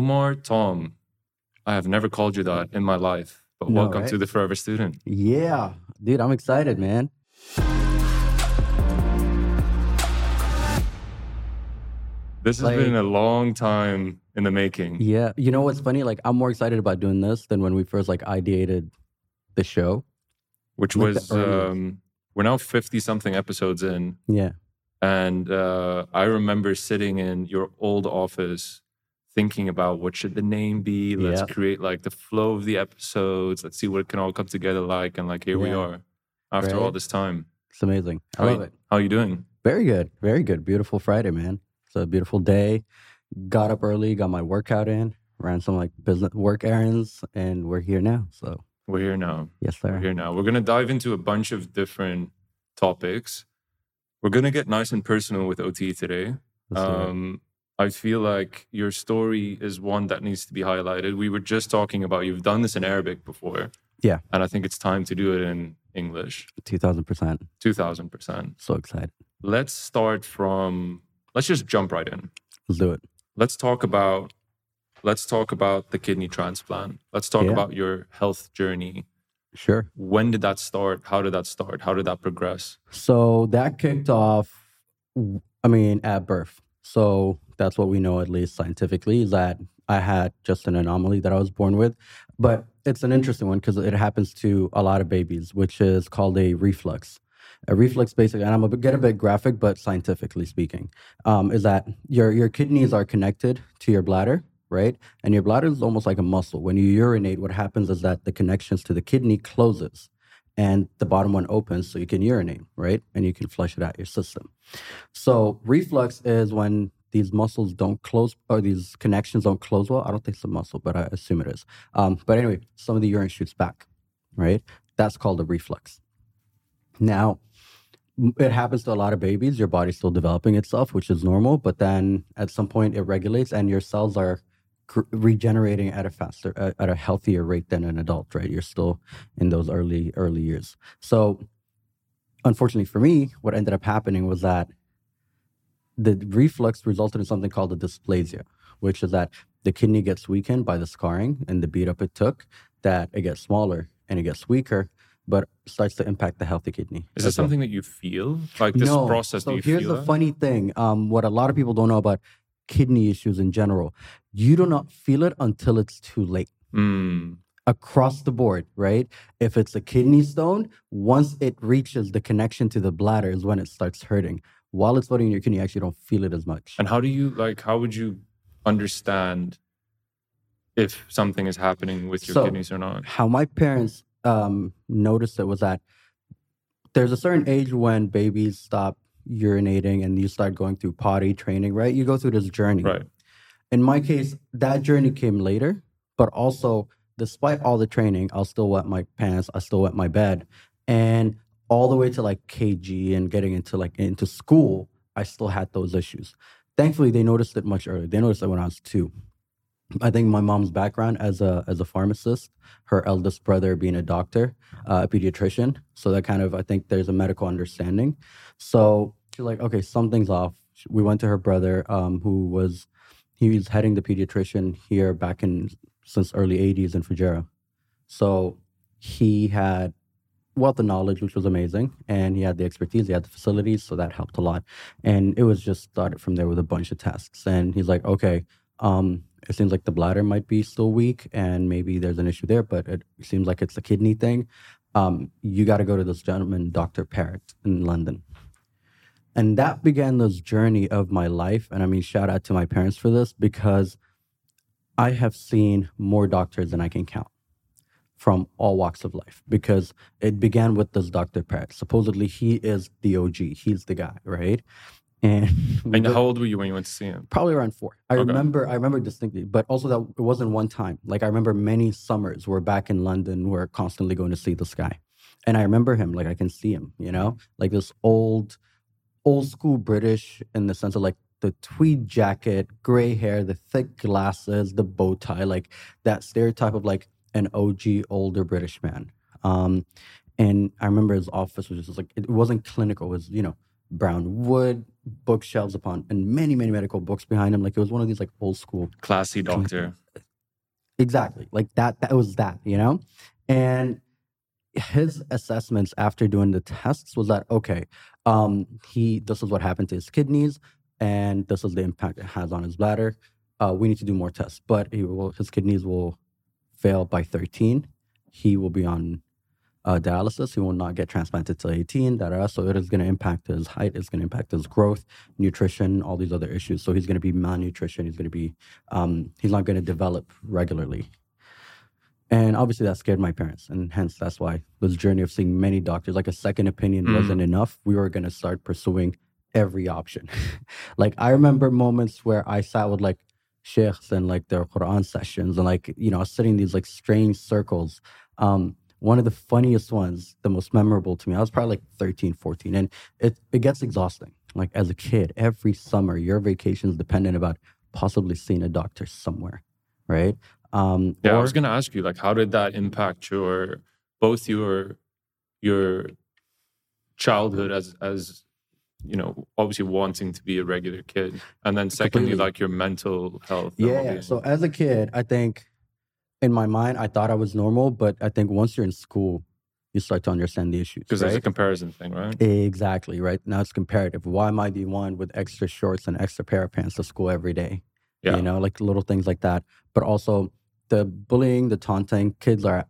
Omar Tom. I have never called you that in my life, but No, welcome right? to the Forever Student. Yeah, dude, I'm excited, man. This has Like- been a long time in the making. Yeah, you know what's funny? Like, I'm more excited about doing this than when we first like ideated the show. which Like was um, we're now 50 something episodes in Yeah, and uh, i remember sitting in your old office thinking about what should the name be let's Yeah. create like the flow of the episodes let's see what it can all come together like and like here we are after all this time it's amazing. I How love you- it. how are you doing Very good, very good. Beautiful Friday, man. It's a beautiful day. Got up early, got my workout in, ran some like business work errands, and we're here now. So we're here now yes, sir. we're here now we're going to dive into a bunch of different topics we're going to get nice and personal with ot today Let's do it. Um, I feel like your story is one that needs to be highlighted. We were just talking about you've done this in Arabic before. Yeah. And I think it's time to do it in English. Two thousand percent. 2000%. So excited. Let's start from, let's just jump right in. Let's do it. Let's talk about, let's talk about the kidney transplant. Let's talk Yeah. about your health journey. Sure. When did that start? How did that start? How did that progress? So that kicked off, I mean, at birth. So that's what we know, at least scientifically, is that I had just an anomaly that I was born with. But it's an interesting one because it happens to a lot of babies, which is called a reflux. A reflux, basically, and I'm gonna get a bit graphic, but scientifically speaking, um, is that your your kidneys are connected to your bladder, right? And your bladder is almost like a muscle. When you urinate, what happens is that the connections to the kidney closes and the bottom one opens so you can urinate, right? And you can flush it out your system. So reflux is when these muscles don't close or these connections don't close well. I don't think it's a muscle, but I assume it is. Um, but anyway, some of the urine shoots back, right? That's called a reflux. Now, it happens to a lot of babies. Your body's still developing itself, which is normal. But then at some point, it regulates, and your cells are regenerating at a faster, uh, at a healthier rate than an adult. Right? You're still in those early early years. So, unfortunately for me, what ended up happening was that the reflux resulted in something called a dysplasia, which is that the kidney gets weakened by the scarring and the beat up it took. That it gets smaller and it gets weaker, but starts to impact the healthy kidney. Is this well. something that you feel? Like this no. process, So here's the that? funny thing. Um, what a lot of people don't know about kidney issues in general, you do not feel it until it's too late. Mm. Across the board, right? If it's a kidney stone, once it reaches the connection to the bladder is when it starts hurting. While it's floating in your kidney, you actually don't feel it as much. And how do you like? How would you understand if something is happening with your So- kidneys or not? how my parents um, noticed it was that there's a certain age when babies stop urinating and you start going through potty training, right? You go through this journey. Right. In my case, that journey came later, but also, despite all the training, I'll still wet my pants, I still wet my bed. And all the way to like KG and getting into like into school, I still had those issues. Thankfully, they noticed it much earlier. They noticed it when I was two. I think my mom's background as a as a pharmacist, her eldest brother being a doctor, uh, a pediatrician, so that kind of I think there's a medical understanding. So she's like, okay, something's off. We went to her brother, um, who was he was heading the pediatrician here back in since early '80s in Fujairah. So he had wealth of knowledge, which was amazing, and he had the expertise, he had the facilities, so that helped a lot. And it was just started from there with a bunch of tests. And he's like, okay, um, it seems like the bladder might be still weak, and maybe there's an issue there, but it seems like it's a kidney thing. Um, you got to go to this gentleman, Dr. Parrott, in London. And that began this journey of my life. And I mean, shout out to my parents for this because I have seen more doctors than I can count from all walks of life because it began with this Dr. Parrott. Supposedly, he is the OG, he's the guy, right? And, And how old were you when you went to see him? probably around four. I Okay. remember, I remember distinctly, but also that it wasn't one time. Like I remember many summers we're back in London, we're constantly going to see this guy, and I remember him like I can see him, you know, like this old, old school British in the sense of like the tweed jacket, gray hair, the thick glasses, the bow tie, like that stereotype of like an OG older British man. Um, and I remember his office was just like it wasn't clinical. It was you know brown wood, bookshelves upon and many many medical books behind him like it was one of these like old school Classy doctor. exactly like that that was that you know and his assessments after doing the tests was that okay um he this is what happened to his kidneys and this is the impact it has on his bladder. Uh we need to do more tests but will his kidneys will fail by 13 he will be on uh, dialysis. He will not get transplanted till 18 da, da, da. so it is going to impact his height. It's going to impact his growth nutrition all these other issues. So he's going to be malnutrition. He's going to be um he's not going to develop regularly and obviously that scared my parents. And hence that's why this journey of seeing many doctors, like a second opinion Mm. wasn't enough. We were gonna start pursuing every option. like I remember moments where I sat with like sheikhs and like their Quran sessions and like, you know, sitting in these like strange circles. Um, one of the funniest ones, the most memorable to me, I was probably like 13, 14. And it, it gets exhausting. Like as a kid, every summer, your vacation is dependent about possibly seeing a doctor somewhere. Right. Um, Yeah, I was gonna ask you, like, how did that impact your both your your childhood as as you know, obviously wanting to be a regular kid, and then secondly, Completely. like your mental health. Yeah. So as a kid, I think in my mind, I thought I was normal, but I think once you're in school, you start to understand the issues. because there's a comparison thing, right? Exactly, right? Now it's comparative. Why am I the one with extra shorts and extra pair of pants to school every day? Yeah. You know, like little things like that. But also the bullying, the taunting, kids are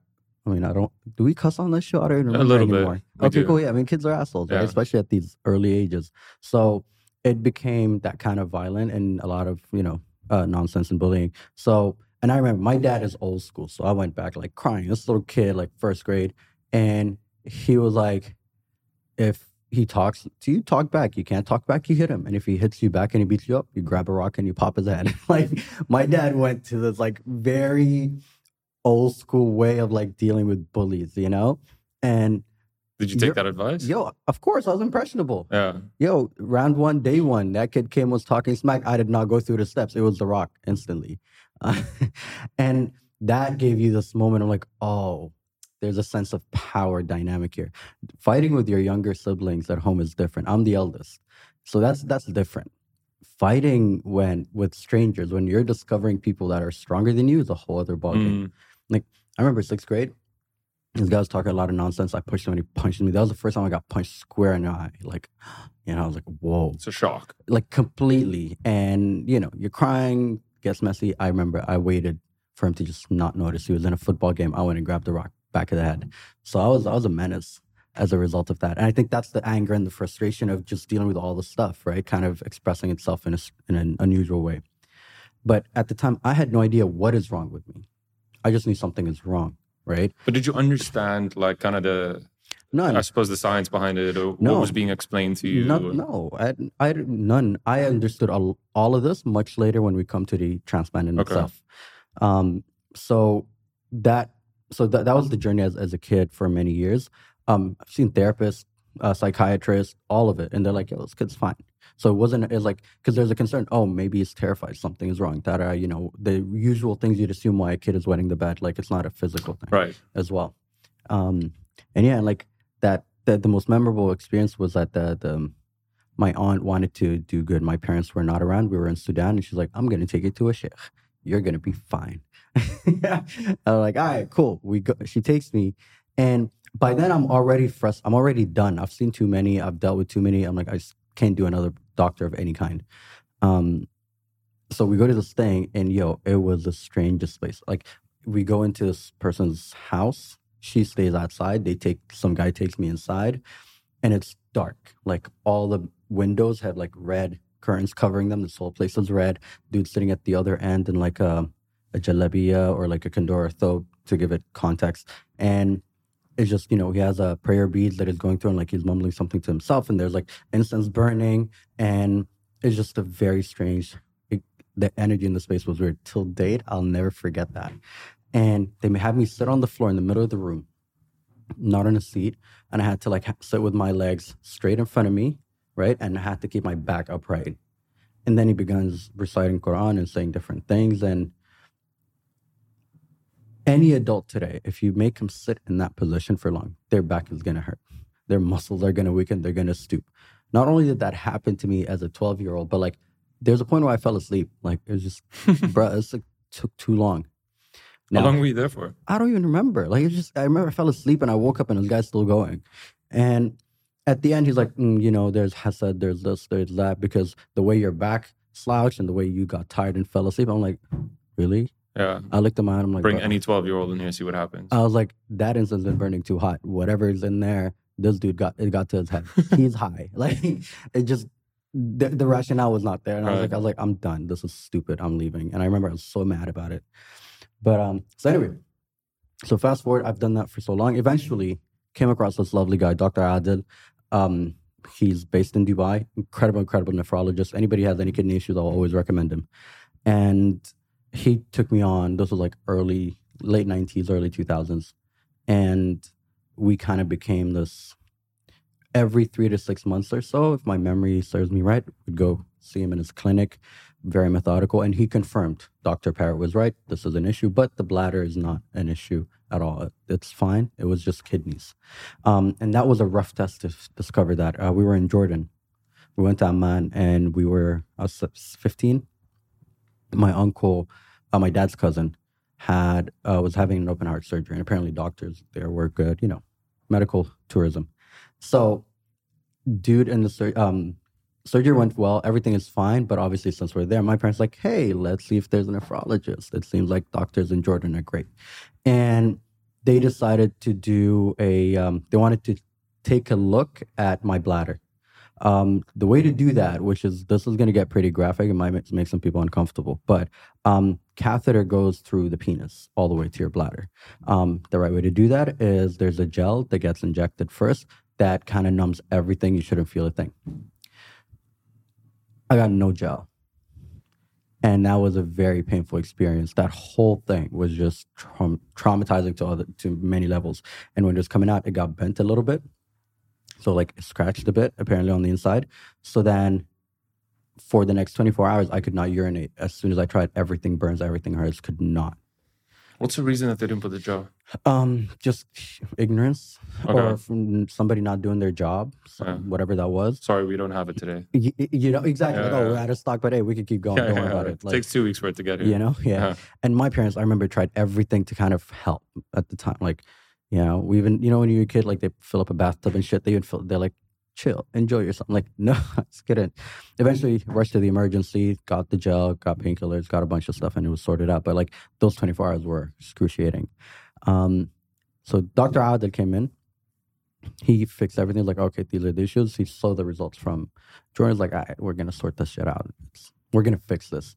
I mean, I don't do we cuss on this show? I don't even A remember little bit. anymore. Okay, do. cool. Yeah, I mean kids are assholes, right? Especially at these early ages. So it became that kind of violent and a lot of, you know, uh, nonsense and bullying. So and I remember my dad is old school. So I went back like crying. This little kid, like first grade, and he was like, if he talks to you, talk back. You can't talk back, you hit him. And if he hits you back and he beats you up, you grab a rock and you pop his head. like my dad went to this like very old school way of like dealing with bullies, you know? And Did you take that advice? yo, of course I was impressionable. Yeah. Yo, round one, day one, that kid came was talking smack. I did not go through the steps. It was the rock instantly. Uh, and that gave you this moment of like, oh, there's a sense of power dynamic here. Fighting with your younger siblings at home is different. I'm the eldest. So that's that's different. Fighting when with strangers, when you're discovering people that are stronger than you is a whole other ballgame. Mm. Like I remember sixth grade. This guy was talking a lot of nonsense. I pushed him and he punched me. That was the first time I got punched square in the eye. Like, you know, I was like, whoa It's a shock. like completely. And you know, you're crying, gets messy. I remember I waited for him to just not notice. He was in a football game. I went and grabbed the rock back of the head. So I was I was a menace as a result of that. And I think that's the anger and the frustration of just dealing with all the stuff, right? Kind of expressing itself in a in an unusual way. But at the time, I had no idea what is wrong with me. I just knew something is wrong, right? But did you understand, like, kind of the, None. I suppose, the science behind it, or No. what was being explained to you? No, no, I, I none. I understood all, all of this much later when we come to the transplant in Okay. itself. Um, so that so that, that was the journey as, as a kid for many years. Um, I've seen therapists, uh, psychiatrists, all of it, and they're like, "Yo, this kid's fine." So it wasn't. It's like because there's a concern. Oh, maybe he's terrified. Something is wrong. That you know, the usual things you'd assume why a kid is wetting the bed. Like it's not a physical thing Right. as well. Um, and yeah, like that, the, the most memorable experience was that the, the, my aunt wanted to do good. My parents were not around. We were in Sudan and she's like, I'm going to take you to a sheikh. You're going to be fine. yeah. I'm like, all right, cool. We go, she takes me and by then I'm already frustrated. I'm already done. I've seen too many. I've dealt with too many. I'm like, I can't do another doctor of any kind. Um, so we go to this thing and yo, it was the strangest place. Like we go into this person's house. She stays outside. They take some guy takes me inside, and it's dark. Like all the windows have like red curtains covering them. This whole place is red. Dude sitting at the other end in like a a jalabiya or like a kandora thobe to give it context. And it's just you know he has a prayer beads that he's going through and like he's mumbling something to himself. And there's like incense burning, and it's just a very strange. It, the energy in the space was weird. Till date, I'll never forget that and they have me sit on the floor in the middle of the room, not on a seat, and I had to like sit with my legs straight in front of me, right, and I had to keep my back upright. And then he begins reciting Quran and saying different things. And any adult today, if you make them sit in that position for long, their back is gonna hurt. Their muscles are gonna weaken. They're gonna stoop. Not only did that happen to me as a 12 year old, but like there's a point where I fell asleep. Like it was just, bro, it like, took too long. How long were you there for? I don't even remember. Like it just, I remember I fell asleep and I woke up and the guy's still going. And at the end, he's like, mm, you know, there's Hasad, there's this, there's that, because the way your back slouched and the way you got tired and fell asleep. I'm like, really? Yeah. I looked at my hand. I'm like, Bring "Bro." any 12 year old in here, and see what happens. I was like, that incense been burning too hot. Whatever's in there, this dude got it got to his head. He's high. Like it just the, the rationale was not there. And I was like, I was like, I'm done. This is stupid. I'm leaving. And I remember I was so mad about it. But um, so anyway, so fast forward, I've done that for so long. Eventually came across this lovely guy, Dr. Adil. Um, he's based in Dubai, incredible, incredible nephrologist. Anybody has any kidney issues, I'll always recommend him. And he took me on, Those were like early, late 90s, early 2000s. And we kind of became this every three to six months or so, if my memory serves me right, we'd go see him in his clinic, very methodical. And he confirmed Dr. Parrott was right. This is an issue, but the bladder is not an issue at all. It's fine. It was just kidneys. Um, and that was a rough test to discover that. Uh, we were in Jordan. We went to Amman and we were, I was 15. My uncle, uh, my dad's cousin, had uh, was having an open heart surgery, and apparently doctors there were good, you know, medical tourism. So, dude, in the sur- um, surgery went well. Everything is fine, but obviously, since we're there, my parents like, hey, let's see if there's a nephrologist. It seems like doctors in Jordan are great, and they decided to do a. Um, they wanted to take a look at my bladder. Um, the way to do that, which is this is going to get pretty graphic, it might make, some people uncomfortable, but um, catheter goes through the penis all the way to your bladder. Um, the right way to do that is there's a gel that gets injected first that kind of numbs everything. You shouldn't feel a thing. I got no gel. And that was a very painful experience. That whole thing was just traum- traumatizing to other to many levels. And when it was coming out, it got bent a little bit, so like scratched a bit apparently on the inside. So then, for the next 24 hours, I could not urinate. As soon as I tried, everything burns, everything hurts. Could not. What's the reason that they didn't put the jaw? Um, just ignorance Okay. or from somebody not doing their job, so Yeah. whatever that was. Sorry, we don't have it today. You, you know exactly. like, Yeah, oh, yeah. we're out of stock, but hey, we could keep going. Don't worry about it. It Like, takes two weeks for it to get here. you know, yeah. Yeah. And my parents, I remember, tried everything to kind of help at the time. Like, you know, we even, you know, when you're a kid, like they fill up a bathtub and shit. They even fill. They're like, chill, enjoy yourself. I'm like, no, get in. Eventually, rushed to the emergency, got the gel, got painkillers, got a bunch of stuff, and it was sorted out. But like those 24 hours were excruciating. Um, so Dr. Adil came in. He fixed everything. Like, okay, these are the issues. He saw the results from Jordan's like, we're gonna sort this shit out. It's, we're gonna fix this.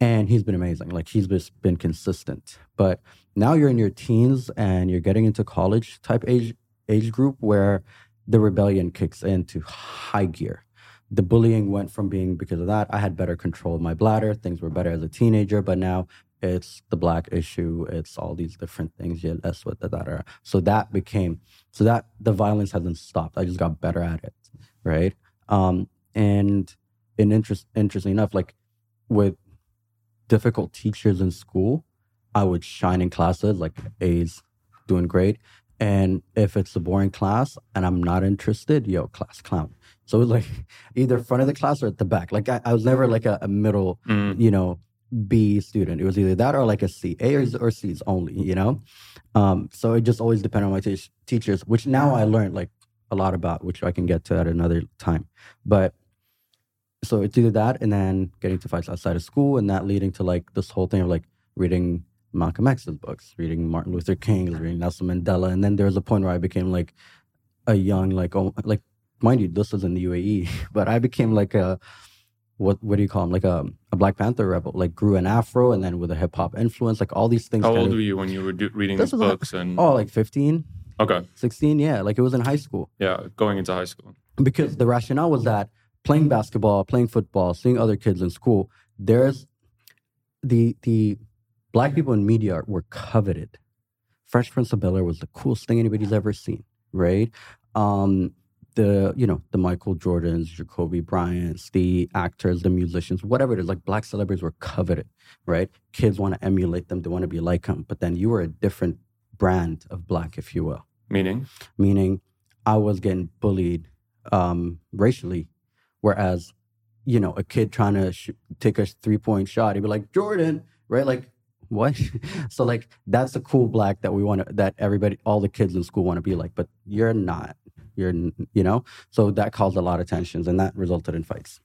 And he's been amazing. Like he's just been consistent. But now you're in your teens and you're getting into college type age age group where the rebellion kicks into high gear. The bullying went from being because of that. I had better control of my bladder. Things were better as a teenager, but now it's the black issue. It's all these different things. Yeah, that's what that. that. So that became so that the violence hasn't stopped. I just got better at it, right? Um, and in interest, interesting enough, like with difficult teachers in school, I would shine in classes like A's, doing great. And if it's a boring class and I'm not interested, yo, class clown. So it was like either front of the class or at the back. Like I, I was never like a, a middle, Mm. you know, B student. It was either that or like a C, A or, or C's only, you know? Um, so it just always depended on my teach teachers, which now I learned like a lot about, which I can get to at another time. But so it's either that and then getting to fights outside of school and that leading to like this whole thing of like reading Malcolm X's books, reading Martin Luther King's, reading Nelson Mandela. And then there was a point where I became like a young, like, oh, like, mind you, this was in the UAE, but I became like a, what what do you call him? Like a, a Black Panther rebel, like grew an afro and then with a hip hop influence, like all these things. How old of- were you when you were do- reading these was like- books? And Oh, like 15, okay, 16. Yeah. Like it was in high school. yeah, going into high school. because the rationale was that playing basketball, playing football, seeing other kids in school, there's the the black people in media were coveted. Fresh Prince of Bel Air was the coolest thing anybody's ever seen, right? Um, the you know the Michael Jordans, Kobe Bryant's, the actors, the musicians, whatever it is, like black celebrities were coveted, right? Kids want to emulate them, they want to be like them, but then you were a different brand of black, if you will Meaning, meaning I was getting bullied um, racially. Whereas, you know, a kid trying to sh- take a three point shot, he'd be like, Jordan, right? Like, what? so, like, that's the cool black that we want to, that everybody, all the kids in school want to be like, but you're not. You're, you know? So that caused a lot of tensions and that resulted in fights.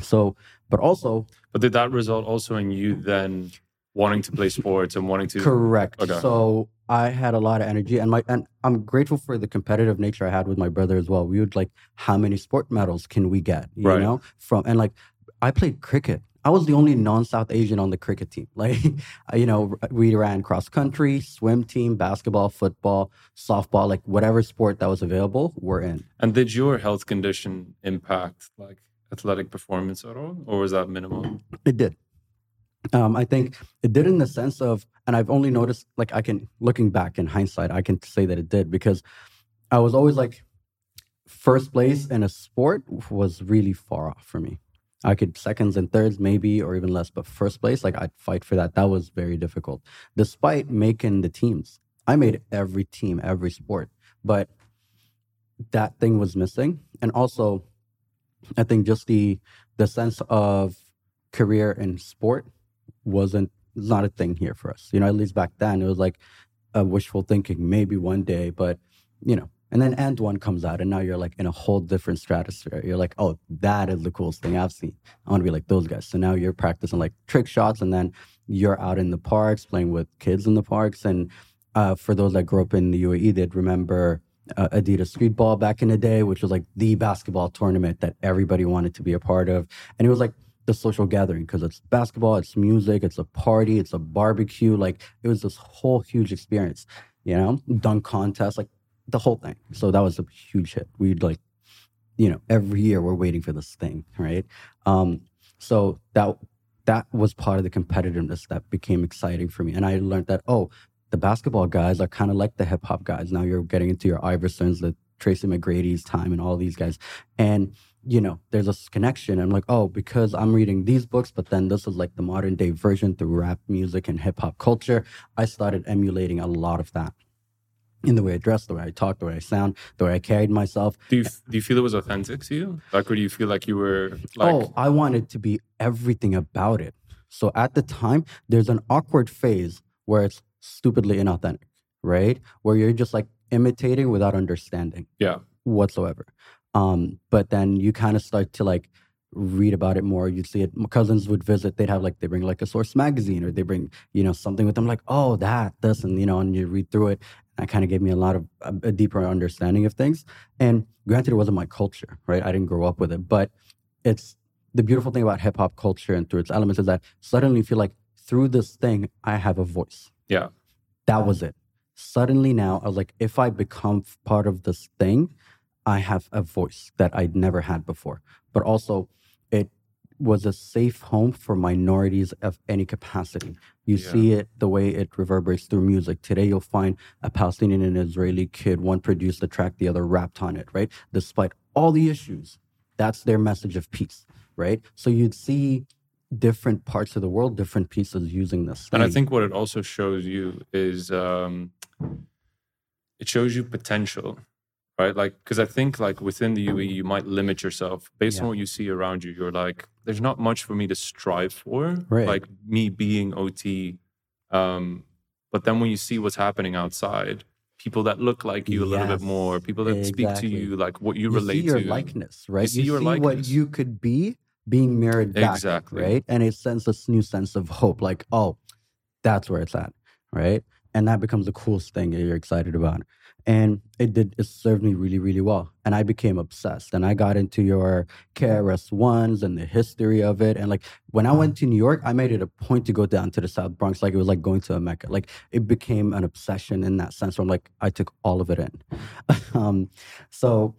So, but also, But did that result also in you then wanting to play sports and wanting to? Correct. Okay. So I had a lot of energy, and my and I'm grateful for the competitive nature I had with my brother as well. We would like, how many sport medals can we get? You Right. know, from and like, I played cricket. I was the only non-South Asian on the cricket team. Like, uh, you know, we ran cross country, swim team, basketball, football, softball, like whatever sport that was available, we're in. And did your health condition impact like athletic performance at all, or was that minimal? It did. Um, I think it did in the sense of, and I've only noticed, like, I can, looking back in hindsight, I can say that it did because I was always like, first place in a sport was really far off for me. I could seconds and thirds, maybe, or even less, but first place, like, I'd fight for that. That was very difficult, despite making the teams. I made every team, every sport, but that thing was missing. And also, I think just the the sense of career in sport wasn't not a thing here for us. You know, at least back then it was like a wishful thinking, maybe one day, but you know, and then AND1 comes out and now you're like in a whole different stratosphere. You're like, oh, that is the coolest thing I've seen. I want to be like those guys. So now you're practicing like trick shots and then you're out in the parks playing with kids in the parks. And uh, for those that grew up in the UAE, they'd remember uh, Adidas Street Ball back in the day, which was like the basketball tournament that everybody wanted to be a part of. And it was like the social gathering because it's basketball, it's music, it's a party, it's a barbecue. Like it was this whole huge experience, you know, dunk contest, like the whole thing. So that was a huge hit. We'd like, you know, every year we're waiting for this thing, right? Um, so that that was part of the competitiveness that became exciting for me. And I learned that, oh, the basketball guys are kind of like the hip hop guys. Now you're getting into your Iversons, the Tracy McGrady's time, and all these guys. And you know, there's a connection. I'm like, oh, because I'm reading these books, but then this is like the modern day version through rap music and hip hop culture. I started emulating a lot of that in the way I dress, the way I talk, the way I sound, the way I carried myself. Do you do you feel it was authentic to you? Like, or do you feel like you were like? oh, I wanted to be everything about it. So at the time, there's an awkward phase where it's stupidly inauthentic, right? Where you're just like imitating without understanding Yeah. whatsoever. Um, but then you kind of start to like read about it more. You'd see it. My cousins would visit. They'd have like they bring like a source magazine or they bring you know something with them like oh that this and you know and you read through it. That kind of gave me a lot of a, a deeper understanding of things. And granted, it wasn't my culture, right? I didn't grow up with it, but it's the beautiful thing about hip hop culture and through its elements is that suddenly you feel like through this thing I have a voice. Yeah. That was it. Suddenly now I was like, if I become part of this thing, I have a voice that I'd never had before. But also, it was a safe home for minorities of any capacity. You Yeah. see it the way it reverberates through music. Today, you'll find a Palestinian and Israeli kid, one produced the track, the other rapped on it, right? Despite all the issues, that's their message of peace, right? So you'd see different parts of the world, different pieces using this. And I think what it also shows you is um, it shows you potential, right? Like, because I think like within the UE, you might limit yourself based on what you see around you. You're like, there's not much for me to strive for, Right. like me being OT. Um, but then when you see what's happening outside, people that look like you a little bit more, people that speak to you like what you, you relate see your to. likeness, right? You see your what likeness. you could be being mirrored back, Exactly. right? And it sends this new sense of hope, like, oh, that's where it's at, right? And that becomes the coolest thing that you're excited about. And it did, it served me really, really well. And I became obsessed. And I got into your KRS ones and the history of it. And like when I went to New York, I made it a point to go down to the South Bronx. Like it was like going to a Mecca. Like it became an obsession in that sense where I'm like, I took all of it in. um, so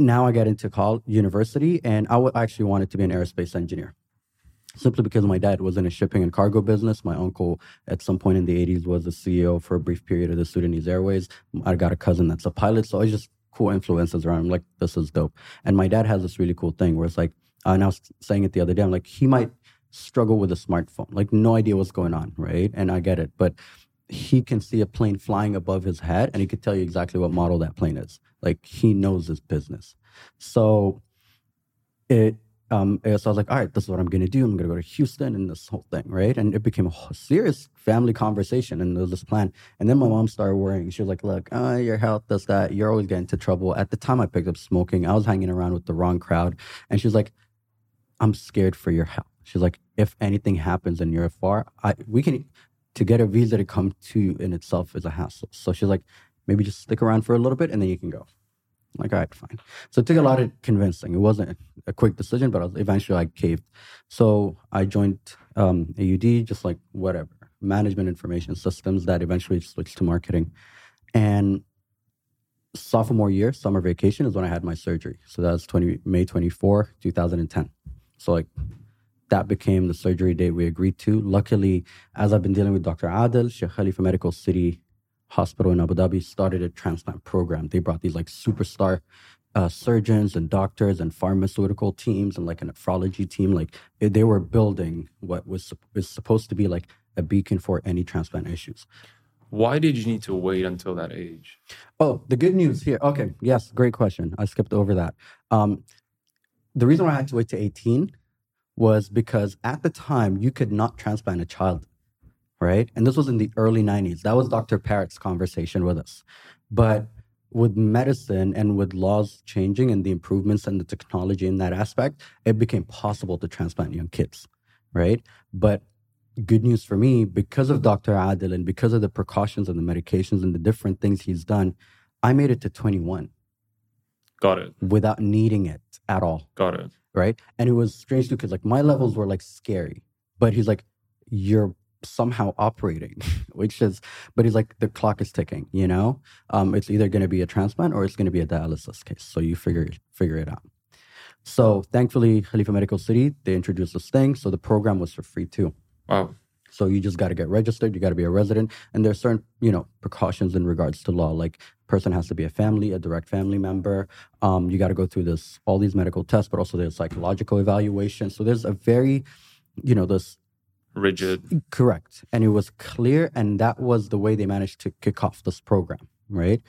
now I get into college, university, and I w- actually wanted to be an aerospace engineer. Simply because my dad was in a shipping and cargo business. My uncle, at some point in the 80s, was the CEO for a brief period of the Sudanese Airways. I got a cousin that's a pilot. So I just cool influences around. I'm like, this is dope. And my dad has this really cool thing where it's like, uh, and I was saying it the other day, I'm like, he might struggle with a smartphone, like no idea what's going on, right? And I get it. But he can see a plane flying above his head and he could tell you exactly what model that plane is. Like he knows his business. So it um, so I was like, all right, this is what I'm going to do. I'm going to go to Houston and this whole thing, right? And it became a serious family conversation and there was this plan. And then my mom started worrying. She was like, look, uh, your health does that. You're always getting into trouble. At the time I picked up smoking, I was hanging around with the wrong crowd. And she's like, I'm scared for your health. She's like, if anything happens and you're far, I, we can, to get a visa to come to you in itself is a hassle. So she's like, maybe just stick around for a little bit and then you can go. Like, all right, fine. So it took a lot of convincing. It wasn't a quick decision, but eventually I caved. So I joined um, AUD, just like whatever, management information systems that eventually switched to marketing. And sophomore year, summer vacation, is when I had my surgery. So that was 20, May 24, 2010. So like that became the surgery date we agreed to. Luckily, as I've been dealing with Dr. Adil, Sheikh Khalifa Medical City Hospital in Abu Dhabi started a transplant program. They brought these like superstar uh, surgeons and doctors and pharmaceutical teams and like a nephrology team. Like they were building what was, was supposed to be like a beacon for any transplant issues. Why did you need to wait until that age? Oh, the good news here. Okay, yes, great question. I skipped over that. Um, the reason why I had to wait to 18 was because at the time you could not transplant a child right? And this was in the early 90s. That was Dr. Parrott's conversation with us. But with medicine and with laws changing and the improvements and the technology in that aspect, it became possible to transplant young kids, right? But good news for me, because of Dr. Adil and because of the precautions and the medications and the different things he's done, I made it to 21. Got it. Without needing it at all. Got it. Right. And it was strange too, because like my levels were like scary. But he's like, your somehow operating, which is, but he's like, the clock is ticking, you know? Um, it's either going to be a transplant or it's going to be a dialysis case. So you figure, figure it out. So thankfully, Khalifa Medical City, they introduced this thing. So the program was for free too. Wow. So you just got to get registered. You got to be a resident, and there's certain you know precautions in regards to law. Like person has to be a family, a direct family member. Um, you got to go through this all these medical tests, but also there's psychological evaluation. So there's a very you know this rigid. Correct. And it was clear. And that was the way they managed to kick off this program, right?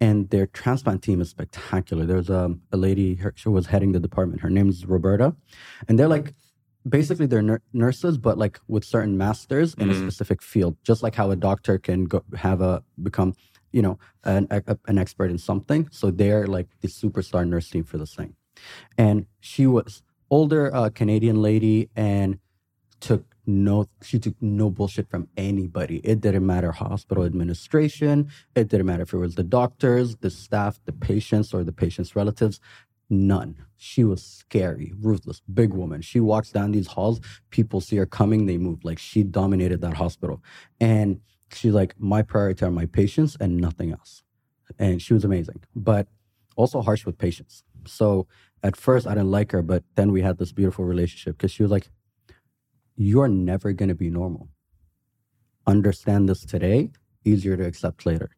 And their transplant team is spectacular. There's a, a lady, her, she was heading the department. Her name is Roberta. And they're like, basically, they're nur- nurses, but like with certain masters in mm-hmm. a specific field, just like how a doctor can go, have a, become, you know, an, a, an expert in something. So they're like the superstar nurse team for this thing. And she was older uh, Canadian lady and took no she took no bullshit from anybody. It didn't matter hospital administration. It didn't matter if it was the doctors the staff the patients or the patients relatives. None. She was scary ruthless big woman. She walks down these halls. People see her coming. They move. Like she dominated that hospital. And she's like my priority are my patients and nothing else. And she was amazing but also harsh with patients. So at first i didn't like her but then we had this beautiful relationship because she was like you're never going to be normal. Understand this today, easier to accept later.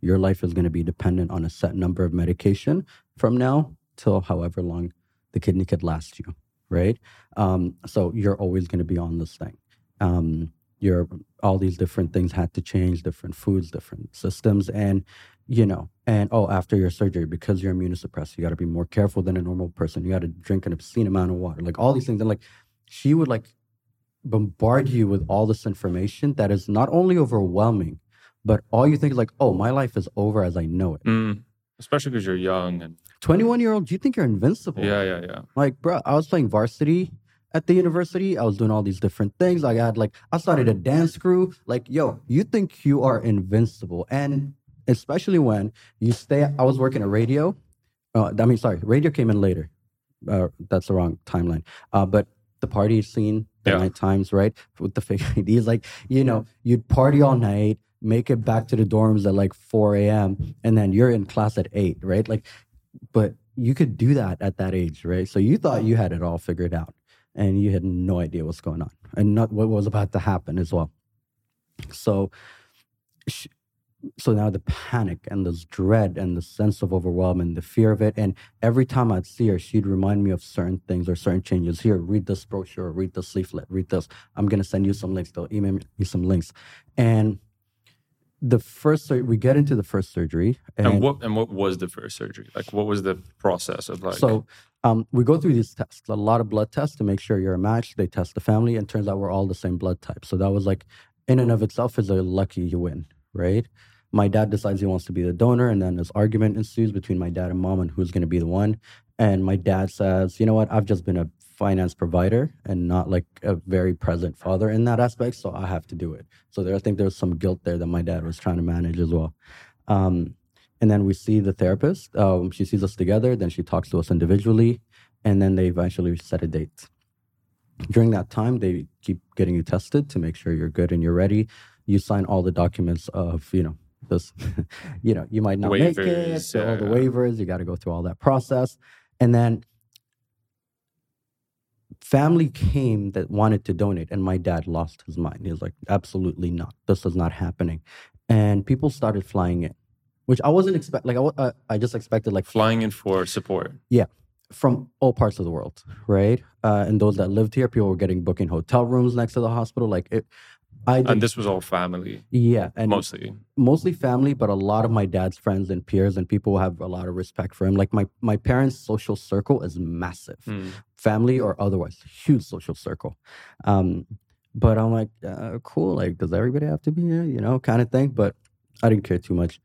Your life is going to be dependent on a set number of medication from now till however long the kidney could last you, right? Um, so you're always going to be on this thing. Um, your all these different things had to change, different foods, different systems, and you know, and oh, after your surgery, because you're immunosuppressed, you got to be more careful than a normal person. You got to drink an obscene amount of water, like all these things. And like, she would like bombard you with all this information that is not only overwhelming, but all you think is like, oh, my life is over as I know it. Mm, especially because you're young and 21 year old, do you think you're invincible? Yeah, yeah, yeah. Like, bro, I was playing varsity at the university. I was doing all these different things. I had like, I started a dance crew. Like, yo, you think you are invincible. And especially when you stay, I was working at radio. Uh, I mean, sorry, radio came in later. Uh, that's the wrong timeline. Uh, but the party scene yeah. night times, right? With the fake IDs, like you know, you'd party all night, make it back to the dorms at like 4 a.m., and then you're in class at eight, right? Like, but you could do that at that age, right? So you thought you had it all figured out, and you had no idea what's going on and not what was about to happen as well. So so now the panic and this dread and the sense of overwhelm and the fear of it. And every time i'd see her she'd remind me of certain things or certain changes. Here read this brochure read this leaflet read this. I'm going to send you some links. They'll email me some links. And the first sur- we get into the first surgery and, And what and what was the first surgery? Like, what was the process of like? so um, we go through these tests a lot of blood tests to make sure you're a match. They test the family and turns out we're all the same blood type. So that was like in and of itself is a lucky you win right my dad decides he wants to be the donor and then this argument ensues between my dad and mom and who's going to be the one. And my dad says you know what? I've just been a finance provider and not like a very present father in that aspect so i have to do it. So there i think there's some guilt there that my dad was trying to manage as well. Um, and then we see the therapist. Um, she sees us together then she talks to us individually and then they eventually set a date. During that time they keep getting you tested to make sure you're good and you're ready. You sign all the documents of you know this you know you might not make it Waivers, so all the waivers you got to go through all that process. And then family came that wanted to donate and my dad lost his mind. He was like absolutely not. This is not happening. And people started flying in which i wasn't expect like I, uh, I just expected like flying in for support. Yeah. From all parts of the world right? Uh, and those that lived here people were getting booking hotel rooms next to the hospital. Like it i did, And this was all family, yeah and mostly. mostly family, but a lot of my dad's friends and peers and people have a lot of respect for him. Like my my parents' social circle is massive, Mm. family or otherwise, huge social circle. Um, but I'm like, uh, cool. Like, does everybody have to be here? You know, kind of thing. But I didn't care too much.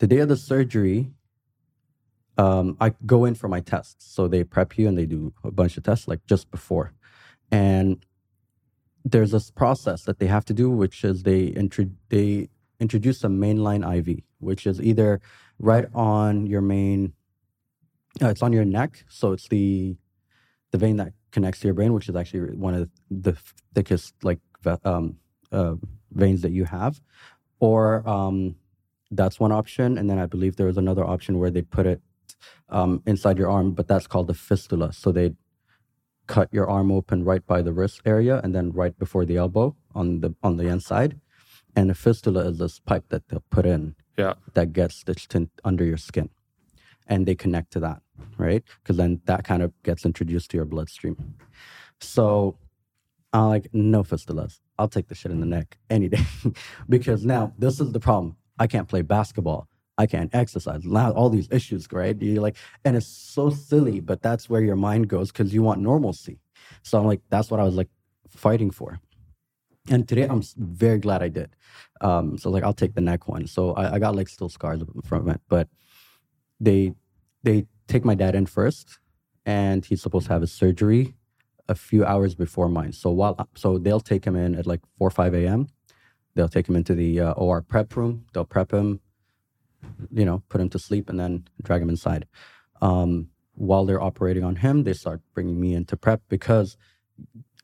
The day of the surgery, um, I go in for my tests. So they prep you and they do a bunch of tests, like just before, and there's this process that they have to do, which is they intro- they introduce a mainline IV, which is either right on your main, uh, it's on your neck, so it's the the vein that connects to your brain, which is actually one of the thickest like um, uh, veins that you have, or um, that's one option, and then I believe there is another option where they put it um, inside your arm, but that's called the fistula. So they cut your arm open right by the wrist area and then right before the elbow on the on the inside. And a fistula is this pipe that they'll put in Yeah. that gets stitched in under your skin. And they connect to that, right? Because then that kind of gets introduced to your bloodstream. So I'm like, no fistulas. I'll take the shit in the neck any day. because now this is the problem. I can't play basketball. I can't exercise. Now all these issues, right? You're like, and it's so silly, but that's where your mind goes because you want normalcy. So I'm like, that's what I was like fighting for. And today I'm very glad I did. Um, so like, I'll take the neck one. So I, I got like still scars from it, but they they take my dad in first, and he's supposed to have his surgery a few hours before mine. So while so they'll take him in at like four five a.m. They'll take him into the uh, OR prep room. They'll prep him, you know, put him to sleep, and then drag him inside. Um, while they're operating on him, they start bringing me into prep because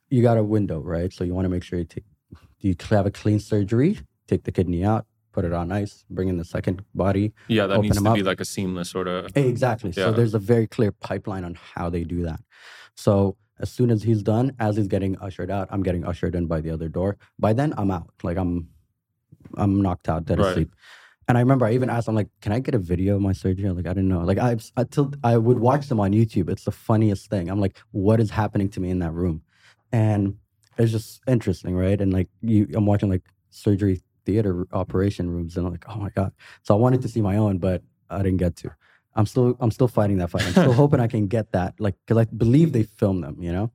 you got a window, right? So you want to make sure you take you have a clean surgery, take the kidney out, put it on ice, bring in the second body. Yeah, that needs to be like a seamless sort of. Exactly. So there's a very clear pipeline on how they do that. So as soon as he's done, as he's getting ushered out, I'm getting ushered in by the other door. By then, I'm out. Like I'm, I'm knocked out, dead Right. asleep. And I remember I even asked, I'm like, can I get a video of my surgery? I'm like, I didn't know. Like I, until I would watch them on YouTube. It's the funniest thing. I'm like, what is happening to me in that room? And it's just interesting, right? And like you, I'm watching like surgery theater operation rooms, and I'm like, oh my god. So I wanted to see my own, but I didn't get to. I'm still, I'm still fighting that fight. I'm still hoping I can get that, like, because I believe they filmed them, you know.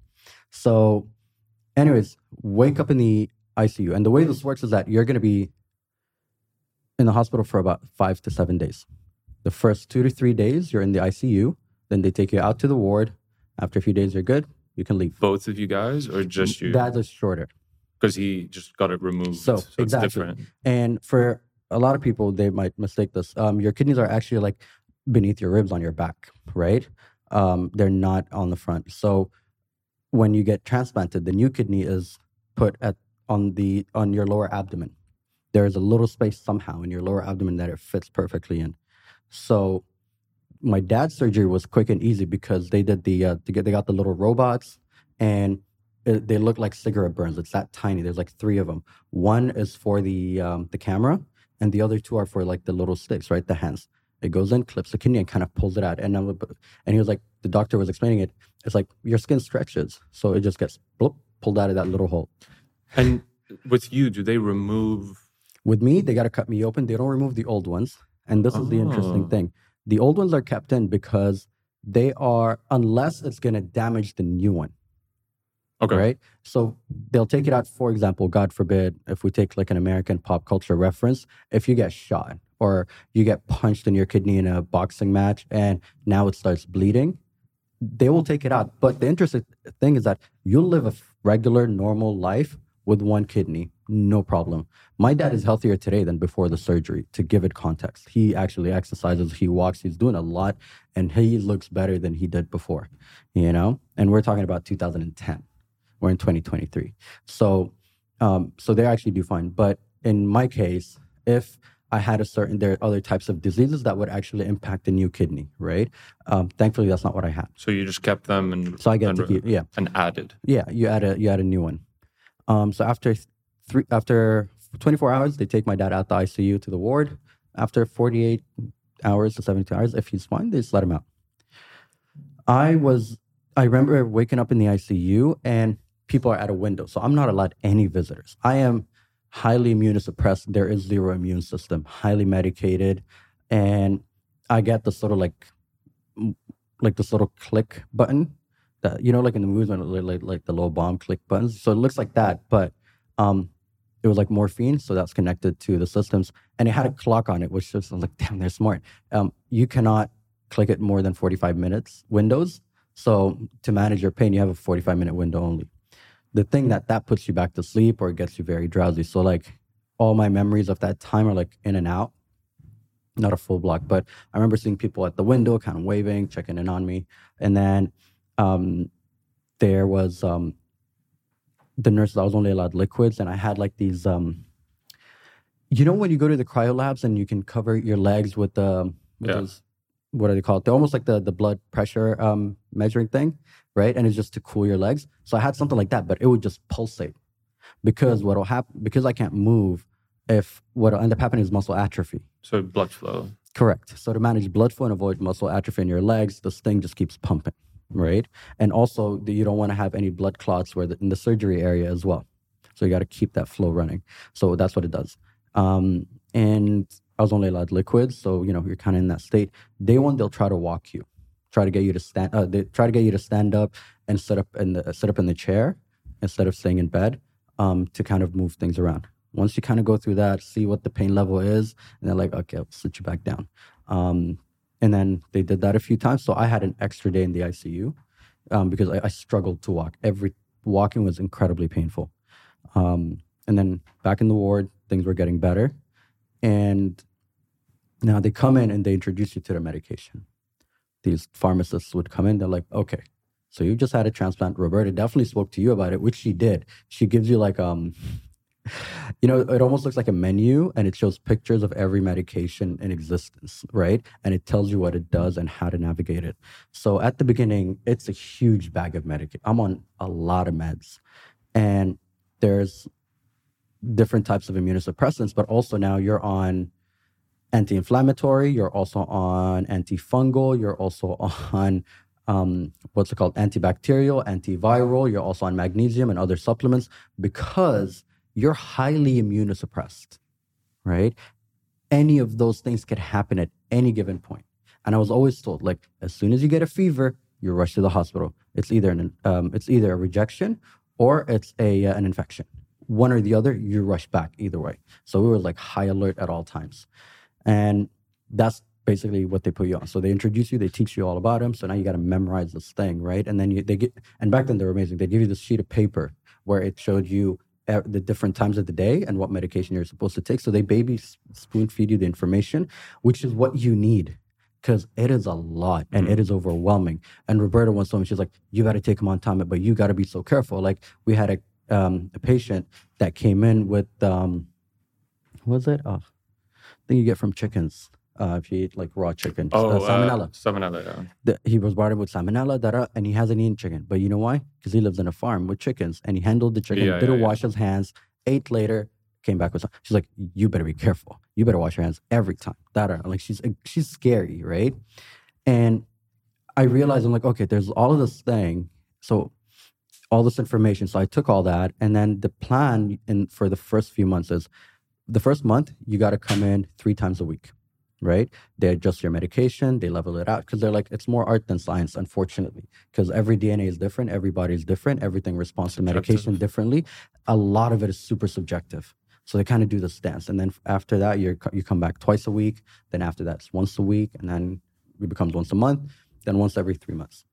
So, anyways, wake up in the ICU, and the way this works is that you're going to be in the hospital for about five to seven days. The first two to three days, you're in the ICU. Then they take you out to the ward. After a few days, you're good. You can leave. Both of you guys, or just you? That is shorter. Because he just got it removed. So, it's exactly. different. And for a lot of people, they might mistake this. Um, your kidneys are actually like beneath your ribs on your back, right? Um, they're not on the front. So when you get transplanted, the new kidney is put at on the on your lower abdomen. There is a little space somehow in your lower abdomen that it fits perfectly in. So my dad's surgery was quick and easy because they did the uh, they got the little robots and it, they look like cigarette burns. It's that tiny. There's like three of them. One is for the um, the camera, and the other two are for like the little sticks, right? The hands. It goes in, clips the kidney, and kind of pulls it out. And I'm, and he was like, the doctor was explaining it. It's like your skin stretches, so it just gets bloop, pulled out of that little hole. And with you, do they remove With me, they got to cut me open. They don't remove the old ones. And this is the interesting Oh. thing. The old ones are kept in because they are, unless it's going to damage the new one, Okay. right? So they'll take it out, for example, God forbid, if we take like an American pop culture reference, if you get shot or you get punched in your kidney in a boxing match and now it starts bleeding, they will take it out. But the interesting thing is that you'll live a regular, normal life with one kidney, no problem. My dad is healthier today than before the surgery, to give it context. He actually exercises, he walks, he's doing a lot, and he looks better than he did before, you know? And we're talking about 2010. We're in 2023. So, um, so they actually do fine. But in my case, if I had a certain, there are other types of diseases that would actually impact the new kidney, right? Um, thankfully, that's not what I had. So you just kept them and So I get and, to keep, yeah. and added. Yeah, you add a you add a new one. Um, so after three after 24 hours, they take my dad out the ICU to the ward. After 48 hours to 72 hours, if he's fine, they just let him out. I was I remember waking up in the ICU and people are at a window, so I'm not allowed any visitors. I am highly immunosuppressed. There is zero immune system, highly medicated, and I get this sort of like like this little click button that you know like in the it, like like the little bomb click buttons so it looks like that but um it was like morphine so that's connected to the systems and it had a clock on it which just I was like damn they're smart. Um you cannot click it more than 45 minutes windows so to manage your pain you have a 45 minute window only. The thing that that puts you back to sleep or it gets you very drowsy so like all my memories of that time are like in and out. Not a full block but i remember seeing people at the window kind of waving checking in on me and then um, there was um, the nurses. I was only allowed liquids, and I had like these. Um, you know when you go to the cryo labs and you can cover your legs with the with Yeah. those what are they called? They're almost like the the blood pressure um, measuring thing, right? And it's just to cool your legs. So I had something like that, but it would just pulsate because what'll happen because I can't move. If what'll end up happening is muscle atrophy. So blood flow. Correct. So to manage blood flow and avoid muscle atrophy in your legs, this thing just keeps pumping, right? And also, you don't want to have any blood clots where the, in the surgery area as well. So you got to keep that flow running. So that's what it does. Um, and I was only allowed liquids, so you know you're kind of in that state. Day one, they'll try to walk you, try to get you to stand. Uh, they try to get you to stand up and sit up in the sit up in the chair instead of staying in bed um, to kind of move things around. Once you kind of go through that, see what the pain level is, and they're like, okay, I'll sit you back down. Um, and then they did that a few times. So I had an extra day in the ICU um, because I, I struggled to walk. Every walking was incredibly painful. Um, and then back in the ward, things were getting better. And now they come in and they introduce you to the medication. These pharmacists would come in, they're like, okay, so you just had a transplant. Roberta definitely spoke to you about it, which she did. She gives you like um you know, it almost looks like a menu and it shows pictures of every medication in existence, right? And it tells you what it does and how to navigate it. So at the beginning, it's a huge bag of medication. I'm on a lot of meds. And there's different types of immunosuppressants, but also now you're on anti-inflammatory, you're also on antifungal, you're also on um, what's it called? Antibacterial, antiviral, you're also on magnesium and other supplements because you're highly immunosuppressed, right? Any of those things could happen at any given point. And I was always told, like, as soon as you get a fever, you rush to the hospital. It's either an um, it's either a rejection or it's a uh, an infection. One or the other, you rush back either way. So we were like high alert at all times, and that's basically what they put you on. So they introduce you, they teach you all about them. So now you got to memorize this thing, right? And then you, they get and back then they were amazing. They give you this sheet of paper where it showed you the different times of the day and what medication you're supposed to take. So they baby spoon feed you the information, which is what you need because it is a lot and it is overwhelming. And Roberta once told me, she's like, you got to take them on time, but you got to be so careful. Like we had a, um, a patient that came in with, um, what was it? Oh, thing you get from chickens. Uh, if you eat like raw chicken, Oh, uh, salmonella. Uh, salmonella. Yeah. The, he was in with salmonella, da, da, and he hasn't eaten chicken. But you know why? Because he lives in a farm with chickens, and he handled the chicken, Yeah, didn't yeah, wash his hands, ate later, came back with some. She's like, "You better be careful. You better wash your hands every time." Da, da. Like she's she's scary, right? And I realized I'm like, okay, there's all of this thing, so all this information. So I took all that, and then the plan in for the first few months is the first month, you got to come in three times a week, right? They adjust your medication, they level it out because they're like, it's more art than science, unfortunately, because every DNA is different, every body is different, everything responds to medication differently. A lot of it is super subjective. So they kind of do the stance. And then after that, you you come back twice a week. Then after that, it's once a week. And then it becomes once a month, then once every three months.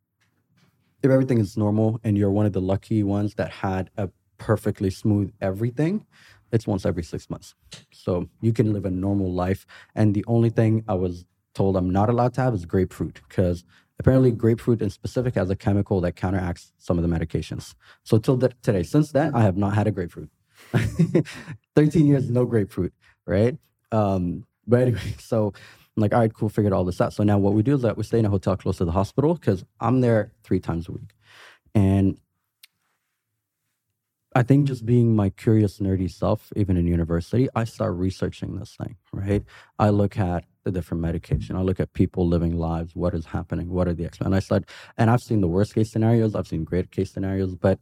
If everything is normal and you're one of the lucky ones that had a perfectly smooth everything, it's once every six months. So you can live a normal life. And the only thing I was told I'm not allowed to have is grapefruit because apparently grapefruit in specific has a chemical that counteracts some of the medications. So till today, since then, I have not had a grapefruit. 13 years, no grapefruit, right? Um, but anyway, so I'm like, all right, cool, figured all this out. So now what we do is that we stay in a hotel close to the hospital because I'm there three times a week. And I think just being my curious, nerdy self, even in university, I start researching this thing, right? I look at the different medication. I look at people living lives. What is happening? What are the experts? And I said, and I've seen the worst case scenarios. I've seen great case scenarios, but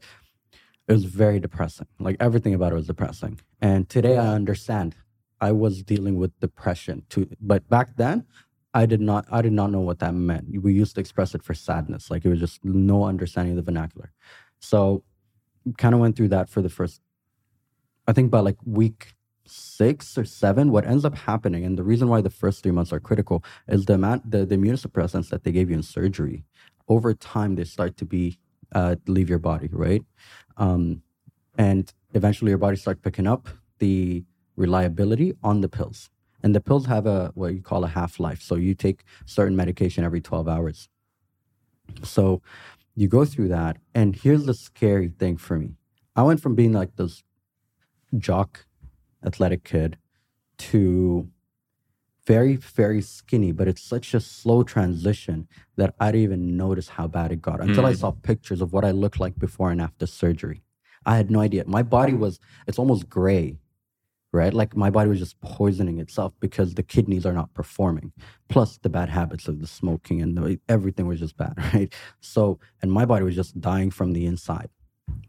it was very depressing. Like everything about it was depressing. And today I understand. I was dealing with depression too, but back then I did not. I did not know what that meant. We used to express it for sadness. Like it was just no understanding of the vernacular. So kind of went through that for the first i think by like week six or seven what ends up happening and the reason why the first three months are critical is the amount the, the immunosuppressants that they gave you in surgery over time they start to be uh, leave your body right? Um, and eventually your body starts picking up the reliability on the pills. And the pills have a what you call a half-life so you take certain medication every 12 hours. So you go through that and here's the scary thing for me. I went from being like this jock athletic kid to very very skinny but it's such a slow transition that i didn't even notice how bad it got until i Mm. saw pictures of what i looked like before and after surgery. I had no idea. My body was it's almost gray right? Like my body was just poisoning itself because the kidneys are not performing plus the bad habits of the smoking and the, everything was just bad right? So and my body was just dying from the inside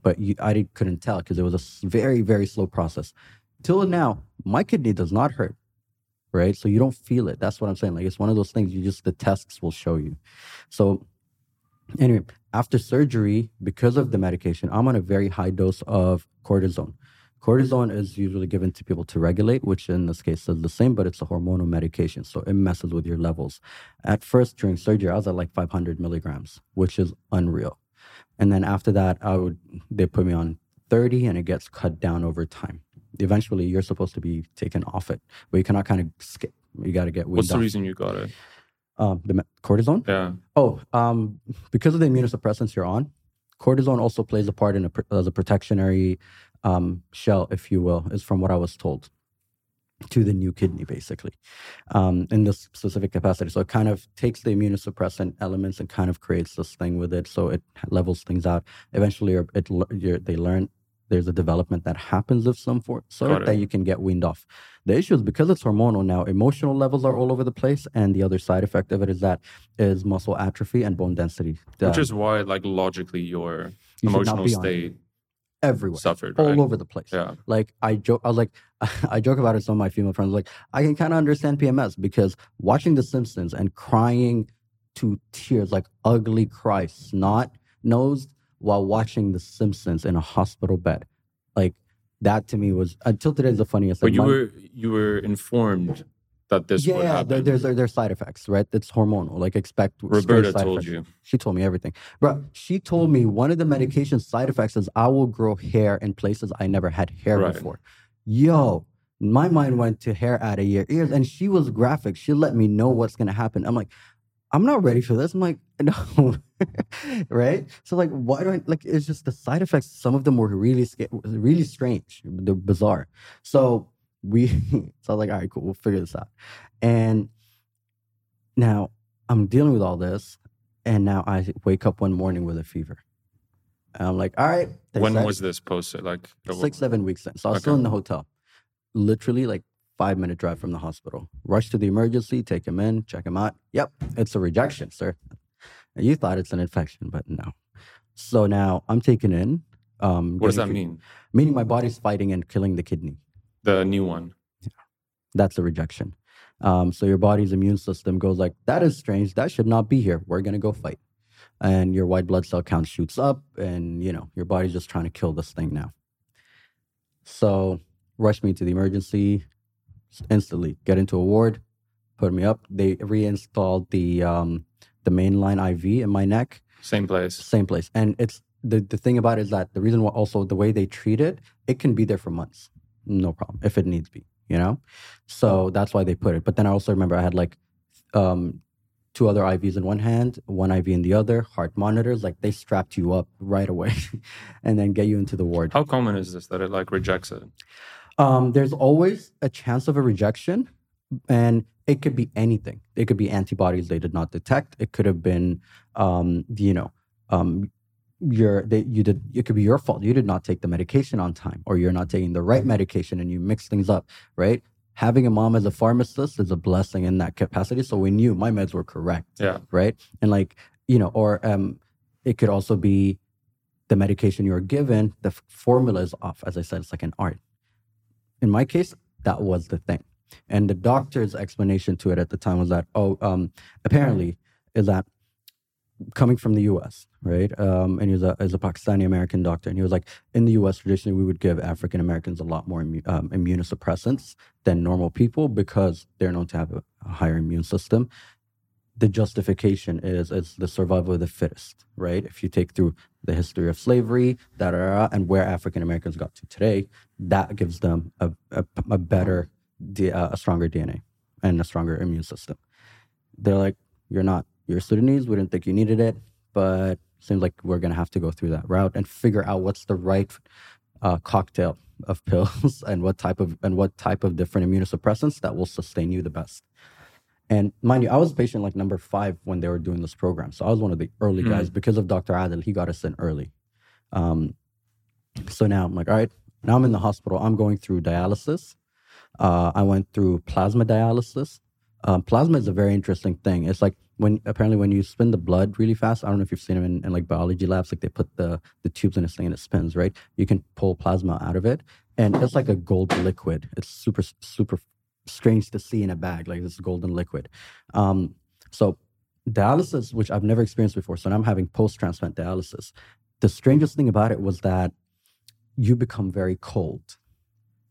but you, i couldn't tell because it was a very very slow process. Till now my kidney does not hurt right? So you don't feel it. That's what i'm saying. Like it's one of those things you just the tests will show you. So anyway after surgery because of the medication i'm on a very high dose of cortisone cortisone is usually given to people to regulate which in this case is the same but it's a hormonal medication so it messes with your levels at first during surgery i was at like 500 milligrams which is unreal and then after that i would they put me on 30 and it gets cut down over time eventually you're supposed to be taken off it but you cannot kind of skip you got to get What's the off. reason you got it? um, the cortisone Yeah. Oh, um, because of the immunosuppressants you're on, cortisone also plays a part in a, as a protectionary um, shell, if you will, is from what I was told, to the new kidney, basically, um, in this specific capacity. So it kind of takes the immunosuppressant elements and kind of creates this thing with it. So it levels things out. Eventually, it, you're, they learn there's a development that happens of some sort that you can get weaned off. The issue is because it's hormonal now, emotional levels are all over the place. And the other side effect of it is that is muscle atrophy and bone density. Which Uh, is why, like, logically, your you emotional state everywhere, suffered, all right? over the place. Yeah. Like I joke, I was like, I joke about it. Some of my female friends like, I can kind of understand PMS because watching The Simpsons and crying to tears, like ugly cry, snot nosed, while watching The Simpsons in a hospital bed, like that to me was until today is the funniest. But Like, you my- were you were informed that this yeah, would yeah, happen. there, there's there, there's side effects, right? It's hormonal. Like expect Roberta side told effects. you. She told me everything. Bro, she told me one of the medication side effects is I will grow hair in places I never had hair Right. before. Yo, my mind went to hair out of your ears. And she was graphic. She let me know what's gonna happen. I'm like, I'm not ready for this. I'm like, no. right? So like why do I like it's just the side effects, some of them were really really strange. They're bizarre. So we so I was like, all right, cool, we'll figure this out. And now I'm dealing with all this, and now I wake up one morning with a fever. And I'm like, all right. When was this posted? Like six, seven weeks in. So I was still in the hotel. Literally like five minute drive from the hospital. Rush to the emergency, take him in, check him out. Yep, it's a rejection, sir. You thought it's an infection, but no. So now I'm taken in. Um, What does that mean? Meaning my body's fighting and killing the kidney. The new one. That's a rejection. Um, so your body's immune system goes like, that is strange. That should not be here. We're gonna go fight. And your white blood cell count shoots up, and you know your body's just trying to kill this thing now. So rush me to the emergency instantly. Get into a ward, put me up. They reinstalled the um, the mainline IV in my neck. Same place. Same place. And it's the the thing about it is that the reason why also the way they treat it, it can be there for months, no problem if it needs be. You know, so that's why they put it. But then I also remember I had like um, two other IVs in one hand, one IV in the other, heart monitors. Like they strapped you up right away, and then get you into the ward. How common is this that it like rejects it? Um, there's always a chance of a rejection, and it could be anything. It could be antibodies they did not detect. It could have been, um, you know, um, your they, you did. It could be your fault. You did not take the medication on time, or you're not taking the right medication, and you mix things up. Right. Having a mom as a pharmacist is a blessing in that capacity. So we knew my meds were correct. Yeah. Right. And like you know, or um, it could also be the medication you were given. The f- formula is off. As I said, it's like an art. In my case, that was the thing. And the doctor's explanation to it at the time was that, oh, um, apparently, is that coming from the US, right? Um, and he was a, a Pakistani American doctor. And he was like, in the US, traditionally, we would give African Americans a lot more immu- um, immunosuppressants than normal people because they're known to have a, a higher immune system. The justification is is the survival of the fittest, right? If you take through the history of slavery, da, da, da, and where African Americans got to today, that gives them a, a, a better, uh, a stronger DNA and a stronger immune system. They're like, you're not, you're Sudanese. We didn't think you needed it, but seems like we're gonna have to go through that route and figure out what's the right uh, cocktail of pills and what type of and what type of different immunosuppressants that will sustain you the best. And mind you, I was a patient like number five when they were doing this program. So I was one of the early Mm. guys because of Dr. Adil. He got us in early. Um, so now I'm like, all right, now I'm in the hospital. I'm going through dialysis. Uh, I went through plasma dialysis. Um, plasma is a very interesting thing. It's like when apparently when you spin the blood really fast. I don't know if you've seen them in, in like biology labs. Like they put the the tubes in this thing and it spins. Right? You can pull plasma out of it, and it's like a gold liquid. It's super super strange to see in a bag like this golden liquid. Um, so dialysis, which I've never experienced before, so now I'm having post transplant dialysis. The strangest thing about it was that you become very cold.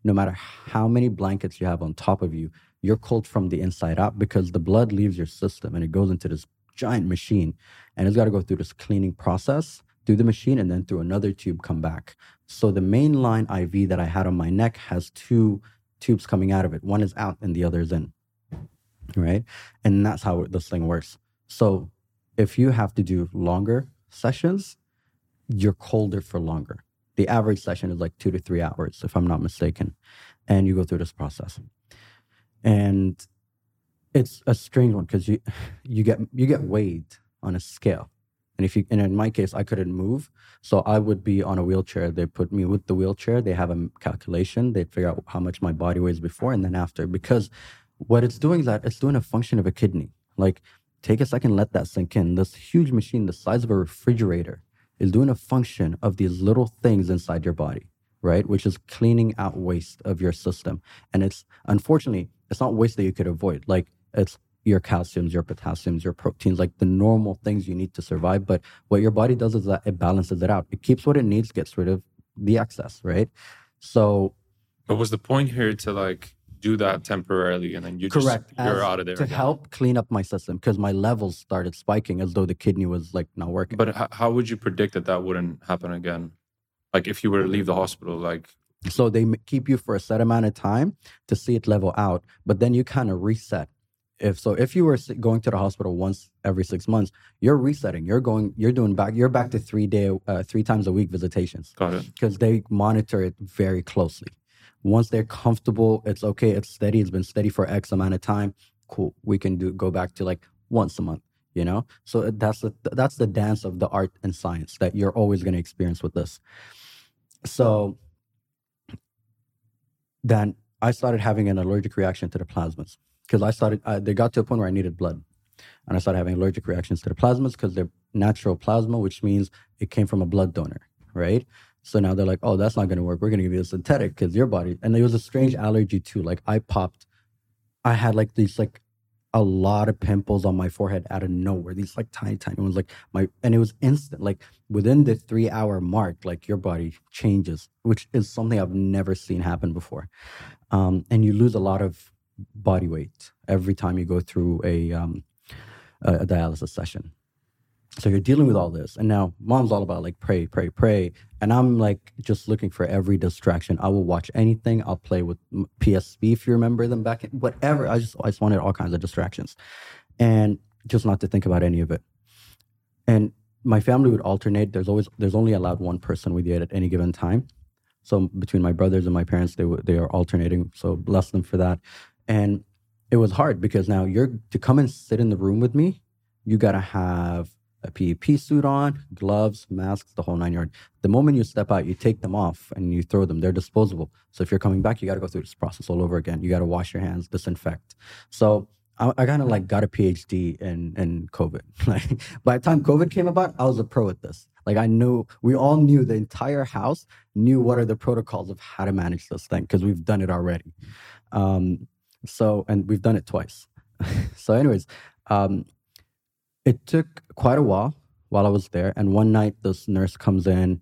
No matter how many blankets you have on top of you, you're cold from the inside out because the blood leaves your system and it goes into this giant machine and it's got to go through this cleaning process through the machine and then through another tube come back. So the main line IV that I had on my neck has two tubes coming out of it. One is out and the other is in. Right? And that's how this thing works. So if you have to do longer sessions, you're colder for longer. The average session is like two to three hours, if I'm not mistaken. And you go through this process. And it's a strange one because you you get you get weighed on a scale. And if you and in my case I couldn't move. So I would be on a wheelchair. They put me with the wheelchair. They have a calculation. They figure out how much my body weighs before and then after. Because what it's doing is that it's doing a function of a kidney. Like take a second, let that sink in. This huge machine, the size of a refrigerator, is doing a function of these little things inside your body, right? Which is cleaning out waste of your system. And it's unfortunately, it's not waste that you could avoid. Like it's your calciums, your potassiums, your proteins, like the normal things you need to survive. But what your body does is that it balances it out. It keeps what it needs, gets rid of the excess, right? So But was the point here to like do that temporarily and then you correct just you're as- out of there to again? help clean up my system because my levels started spiking as though the kidney was like not working. But h- how would you predict that that wouldn't happen again? Like if you were to leave the hospital, like So they keep you for a set amount of time to see it level out, but then you kind of reset. If so, if you were going to the hospital once every six months, you're resetting. You're going. You're doing back. You're back to three day, uh, three times a week visitations got it. because they monitor it very closely. Once they're comfortable, it's okay. It's steady. It's been steady for X amount of time. Cool. We can do go back to like once a month. You know. So that's the that's the dance of the art and science that you're always going to experience with this. So then I started having an allergic reaction to the plasmas because I started. They got to a point where I needed blood, and I started having allergic reactions to the plasmas because they're natural plasma, which means it came from a blood donor, right? So now they're like, oh, that's not going to work. We're going to give you a synthetic because your body. And it was a strange allergy too. Like I popped I had like these like a lot of pimples on my forehead out of nowhere. These like tiny, tiny ones, like my, and it was instant. Like within the three hour mark, like your body changes, which is something I've never seen happen before. Um, and you lose a lot of body weight every time you go through a, um, a, a dialysis session. So you're dealing with all this. And now mom's all about like pray, pray, pray. And I'm like just looking for every distraction. I will watch anything. I'll play with PSP if you remember them back in whatever. I just I just wanted all kinds of distractions. And just not to think about any of it. And my family would alternate. There's always there's only allowed one person with you at any given time. So between my brothers and my parents, they they are alternating. So bless them for that. And it was hard because now you're to come and sit in the room with me, you gotta have a PEP suit on, gloves, masks, the whole nine yard. The moment you step out, you take them off and you throw them. They're disposable. So if you're coming back, you got to go through this process all over again. You got to wash your hands, disinfect. So I, I kind of like got a PhD in in COVID. Like by the time COVID came about, I was a pro at this. Like I knew, we all knew the entire house knew what are the protocols of how to manage this thing because we've done it already. Um, so and we've done it twice. so, anyways, um, it took quite a while while I was there. And one night, this nurse comes in,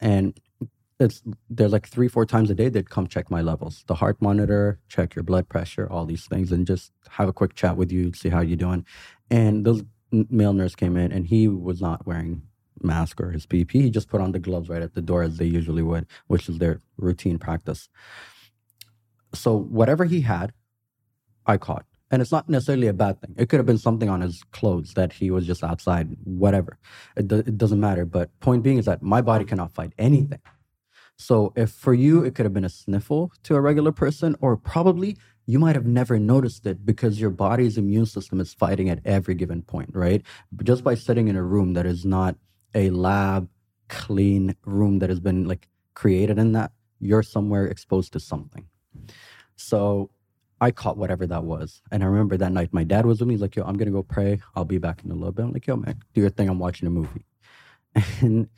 and it's there's like three, four times a day they'd come check my levels, the heart monitor, check your blood pressure, all these things, and just have a quick chat with you, see how you're doing. And this male nurse came in, and he was not wearing mask or his PPE. He just put on the gloves right at the door as they usually would, which is their routine practice. So whatever he had, I caught. And it's not necessarily a bad thing. It could have been something on his clothes that he was just outside, whatever. It, do- it doesn't matter. But point being is that my body cannot fight anything. So if for you it could have been a sniffle to a regular person, or probably you might have never noticed it because your body's immune system is fighting at every given point, right? But just by sitting in a room that is not a lab clean room that has been like created in that, you're somewhere exposed to something. So I caught whatever that was. And I remember that night my dad was with me. He's like, yo, I'm gonna go pray. I'll be back in a little bit. I'm like, yo, man, do your thing. I'm watching a movie. And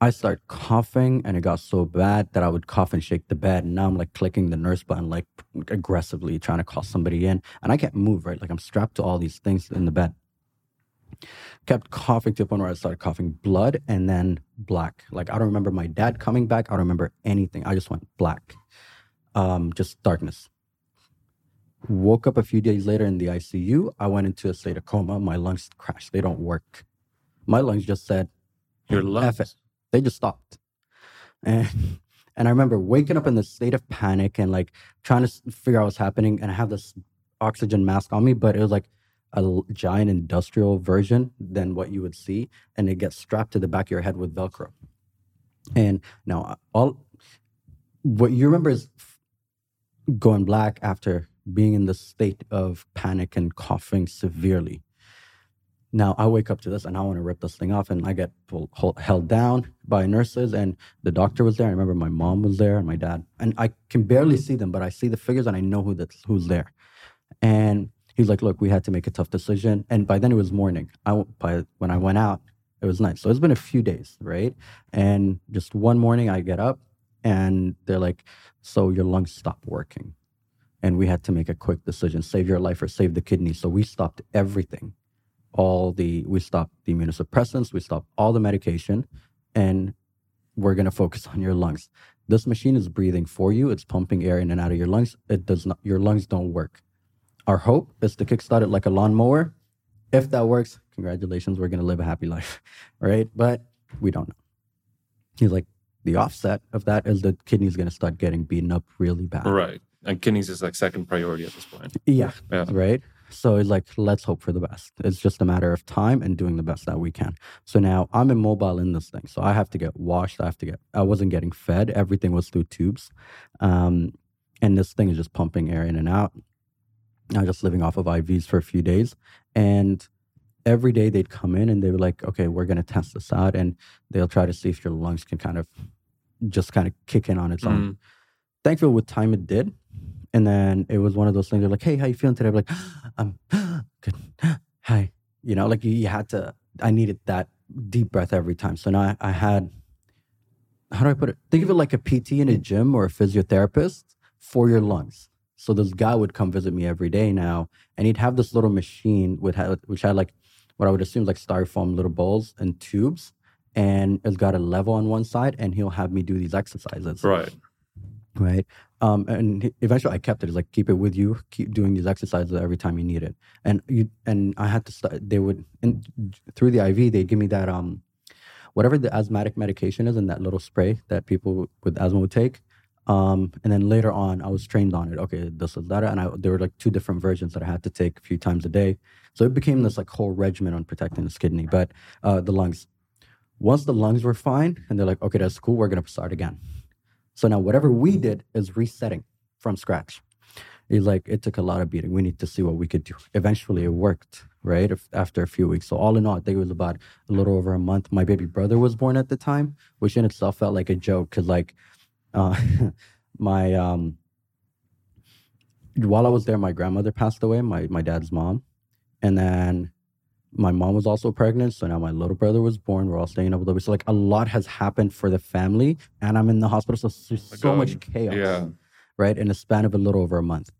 I start coughing and it got so bad that I would cough and shake the bed. And now I'm like clicking the nurse button, like aggressively trying to call somebody in. And I can't move, right? Like I'm strapped to all these things in the bed. Kept coughing to the point where I started coughing blood and then black. Like I don't remember my dad coming back. I don't remember anything. I just went black. Um, just darkness. Woke up a few days later in the ICU. I went into a state of coma. My lungs crashed. They don't work. My lungs just said, Your F lungs. They just stopped. And and I remember waking up in this state of panic and like trying to figure out what's happening. And I have this oxygen mask on me, but it was like a giant industrial version than what you would see, and it gets strapped to the back of your head with Velcro. And now all what you remember is going black after being in the state of panic and coughing severely. Now I wake up to this and I want to rip this thing off, and I get pulled, hold, held down by nurses, and the doctor was there. I remember my mom was there and my dad, and I can barely see them, but I see the figures and I know who that's who's there. And he's like, "Look, we had to make a tough decision." And by then it was morning. I by when I went out, it was night. So it's been a few days, right? And just one morning, I get up, and they're like, "So your lungs stopped working." And we had to make a quick decision: save your life or save the kidney. So we stopped everything all the we stopped the immunosuppressants, we stopped all the medication, and we're gonna focus on your lungs. This machine is breathing for you. It's pumping air in and out of your lungs. It does not. Your lungs don't work. Our hope is to kickstart it like a lawnmower. If that works, congratulations. We're gonna live a happy life, right? But we don't know. He's like the offset of that is the kidney's gonna start getting beaten up really bad. Right. And kidneys is like second priority at this point. Yeah. Yeah. Right. So like, let's hope for the best. It's just a matter of time and doing the best that we can. So now I'm immobile in this thing. So I have to get washed. I have to get, I wasn't getting fed. Everything was through tubes. Um, and this thing is just pumping air in and out. I was just living off of IVs for a few days. And every day they'd come in and they were like, okay, we're going to test this out. And they'll try to see if your lungs can kind of just kind of kick in on its own Mm. thankful with time it did. And then it was one of those things. They're like, "Hey, how you feeling today?" Ah, I'm like, "I'm good." Hi, you know, like you, you had to. I needed that deep breath every time. So now I, I had. How do I put it? Think of it like a PT in a gym or a physiotherapist for your lungs. So this guy would come visit me every day now, and he'd have this little machine with which had like what I would assume like styrofoam little bowls and tubes, and it's got a level on one side, and he'll have me do these exercises. Right. Right. Um, and eventually I kept it. It's like keep it with you, keep doing these exercises every time you need it. And you and I had to start. They would and through the IV they give me that um, whatever the asthmatic medication is in that little spray that people with asthma would take. Um, and then later on, I was trained on it. Okay, this is that, and I, there were like two different versions that I had to take a few times a day. So it became this like whole regimen on protecting this kidney, but uh, the lungs. Once the lungs were fine, and they're like, okay, that's cool. We're gonna start again. So now whatever we did is resetting from scratch. Like it took a lot of beating. We need to see what we could do. Eventually, it worked. Right if, after a few weeks. So all in all, I think it was about a little over a month. My baby brother was born at the time, which in itself felt like a joke because like uh, my um, while I was there, my grandmother passed away, my my dad's mom, and then my mom was also pregnant. So now my little brother was born. We're all staying in Abu Dhabi. So like a lot has happened for the family, and I'm in the hospital. So so much chaos, Yeah. right? In a span of a little over a month.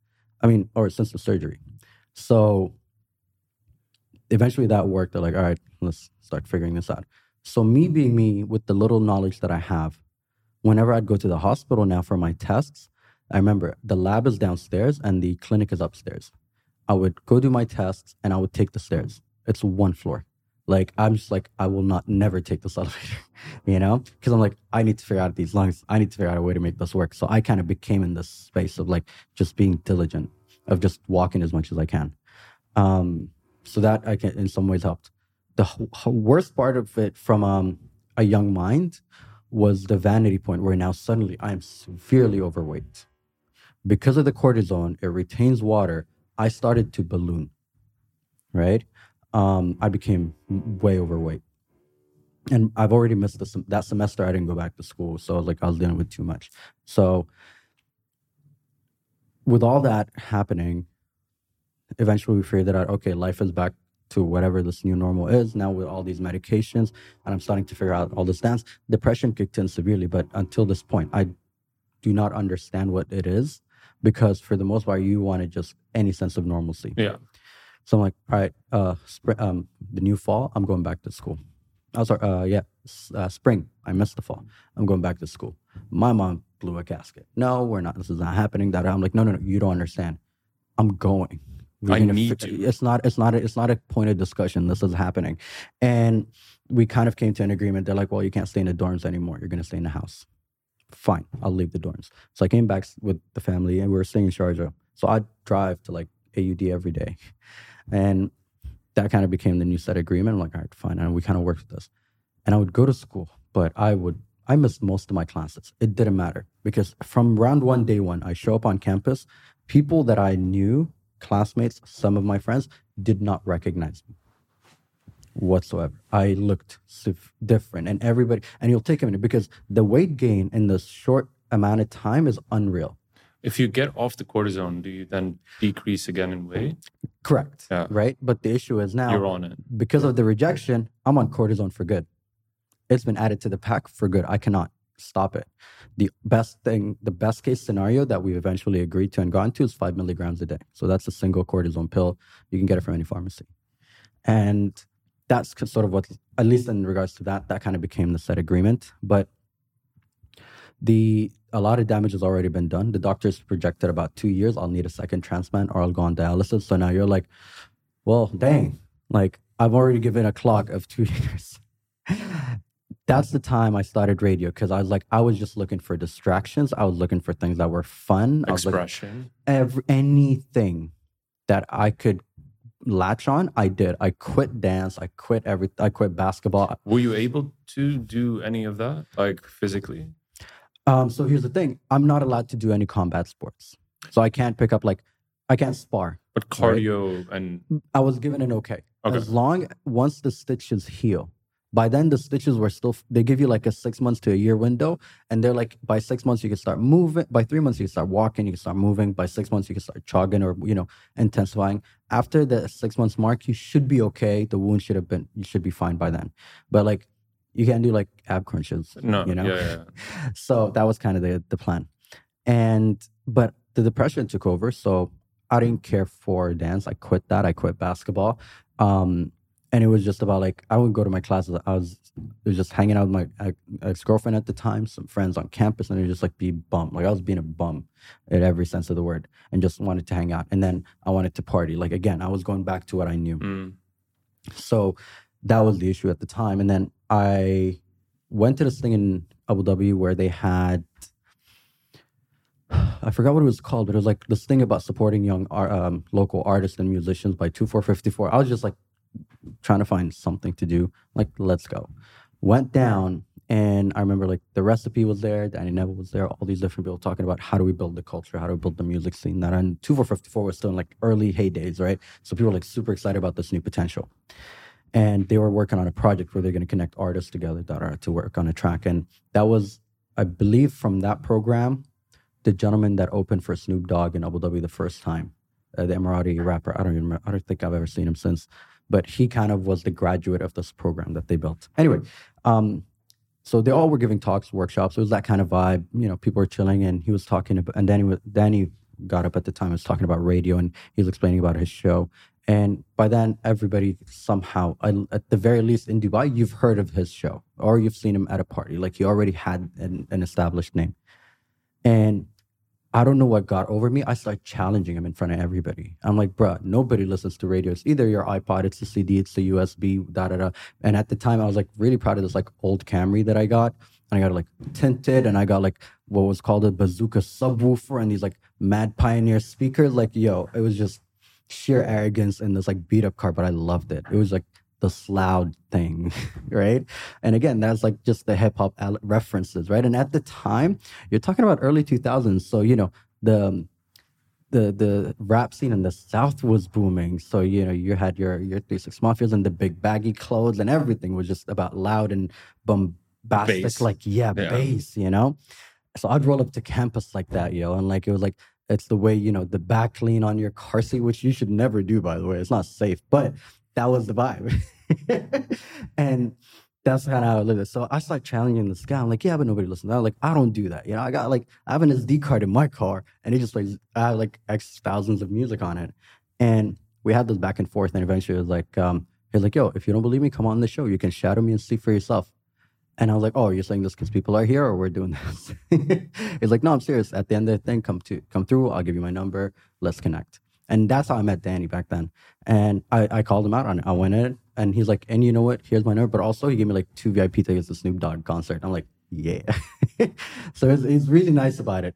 I mean, or since the surgery. So eventually that worked. They're like, all right, let's start figuring this out. So me mm-hmm. being me with the little knowledge that I have, whenever I'd go to the hospital now for my tests, I remember the lab is downstairs and the clinic is upstairs. I would go do my tests and I would take the stairs. It's one floor. Like I'm just like I will not never take this elevator, you know, because I'm like I need to figure out these lungs. I need to figure out a way to make this work. So I kind of became in this space of like just being diligent, of just walking as much as I can. Um, so that I can in some ways helped. The h- worst part of it from um, a young mind was the vanity point where now suddenly I am severely overweight. Because of the cortisone, it retains water. I started to balloon, right? Um, I became way overweight. And I've already missed the, sem- that semester. I didn't go back to school. So like I was dealing with too much. So with all that happening, eventually we figured out, okay, life is back to whatever this new normal is now with all these medications. And I'm starting to figure out all this dance. Depression kicked in severely. But until this point, I do not understand what it is because for the most part, you wanted just any sense of normalcy. Yeah. So I'm like, all right, uh, spring, um, the new fall, I'm going back to school. I was sorry, uh, yeah, uh, spring. I missed the fall. I'm going back to school. My mom blew a gasket. No, we're not. This is not happening. That I'm like, no, no, no. You don't understand. I'm going. We're I gonna need fi- to. It's not. It's not. A, it's not a point of discussion. This is happening, and we kind of came to an agreement. They're like, well, you can't stay in the dorms anymore. You're gonna stay in the house. Fine, I'll leave the dorms. So I came back with the family, and we were staying in Sharjah. So I'd drive to like AUD every day, and that kind of became the new set agreement. I'm like, all right, fine, and we kind of worked with this. And I would go to school, but I would I missed most of my classes. It didn't matter because from round one, day one, I show up on campus. People that I knew, classmates, some of my friends, did not recognize me whatsoever. I looked different, and everybody, and you'll take a minute because the weight gain in this short amount of time is unreal. If you get off the cortisone, do you then decrease again in weight? Correct. Yeah. Right. But the issue is now You're on it. because of the rejection, I'm on cortisone for good. It's been added to the pack for good. I cannot stop it. The best thing, the best case scenario that we've eventually agreed to and gone to is five milligrams a day. So that's a single cortisone pill. You can get it from any pharmacy. And that's sort of what, at least in regards to that, that kind of became the set agreement. But the a lot of damage has already been done. The doctors projected about two years. I'll need a second transplant or I'll go on dialysis. So now you're like, well, dang, like I've already given a clock of two years. That's the time I started radio because I was like, I was just looking for distractions. I was looking for things that were fun. I was looking Expression. every, anything that I could latch on, I did. I quit dance. I quit every. I quit basketball. Were you able to do any of that, like physically? Um, so here's the thing: I'm not allowed to do any combat sports. So I can't pick up like, I can't spar. But cardio and I was given an okay. Okay. As long once the stitches heal. By then the stitches were still they give you like a six months to a year window. And they're like by six months you can start moving. By three months you can start walking, you can start moving. By six months you can start jogging or you know, intensifying. After the six months mark, you should be okay. The wound should have been you should be fine by then. But like you can't do like ab crunches. no, You know? yeah, yeah. so that was kind of the the plan and but the depression took over. So I didn't care for dance. I quit that. I quit basketball. Um, and it was just about like I would go to my classes. I was was just hanging out with my ex girlfriend at the time, some friends on campus, and it just like be bum. Like I was being a bum in every sense of the word, and just wanted to hang out. And then I wanted to party. Like again, I was going back to what I knew. Mm. So that was the issue at the time. And then I went to this thing in Abu Dhabi where they had I forgot what it was called, but it was like this thing about supporting young um, local artists and musicians by 2454. I was just like trying to find something to do. Like, let's go. Went down, and I remember like the recipe was there, Danny Neville was there, all these different people talking about how do we build the culture, how do we build the music scene. That and 2454 was still in like early heydays, right? So people were like super excited about this new potential. And they were working on a project where they're going to connect artists together that are to work on a track. And that was, I believe, from that program, the gentleman that opened for Snoop Dogg in Abu Dhabi the first time, uh, the Emirati rapper. I don't even remember, I don't think I've ever seen him since but he kind of was the graduate of this program that they built. Anyway, um, so they all were giving talks, workshops. It was that kind of vibe. You know, people were chilling, and he was talking about. And Danny, Danny got up at the time. Was talking about radio, and he was explaining about his show. And by then, everybody somehow, at the very least in Dubai, you've heard of his show or you've seen him at a party. Like he already had an, an established name. And I don't know what got over me. I started challenging him in front of everybody. I'm like, bruh, nobody listens to radio. It's either your iPod, it's the CD, it's the USB, da da da. And at the time, I was like really proud of this like old Camry that I got. And I got like tinted, and I got like what was called a bazooka subwoofer and these like mad pioneer speakers. Like, yo, it was just sheer arrogance in this like beat up car, but I loved it. It was like the loud thing, right? And again, that's like just the hip hop references, right? And at the time, you're talking about early 2000s, so you know the um, the the rap scene in the South was booming. So you know you had your your Three Six Mafias and the big baggy clothes, and everything was just about loud and bombastic, bass. like yeah, yeah, bass, you know. So I'd roll up to campus like that, yo, and like it was like it's the way you know the back lean on your car seat, which you should never do, by the way. It's not safe, but that was the vibe. and that's kind of how I live it. So I start challenging this guy. I'm like, yeah, but nobody listens. I'm like, I don't do that. You know, I got like, I have an SD card in my car and it just plays, I have like X thousands of music on it. And we had this back and forth. And eventually it was like, um, he's like, yo, if you don't believe me, come on the show. You can shadow me and see for yourself. And I was like, oh, you're saying this because people are here or we're doing this? he's like, no, I'm serious. At the end of the thing, come to come through. I'll give you my number. Let's connect. And that's how I met Danny back then. And I, I called him out on it. I went in and he's like, and you know what? Here's my number. But also, he gave me like two VIP tickets to Snoop Dogg concert. I'm like, yeah. so he's, really nice about it.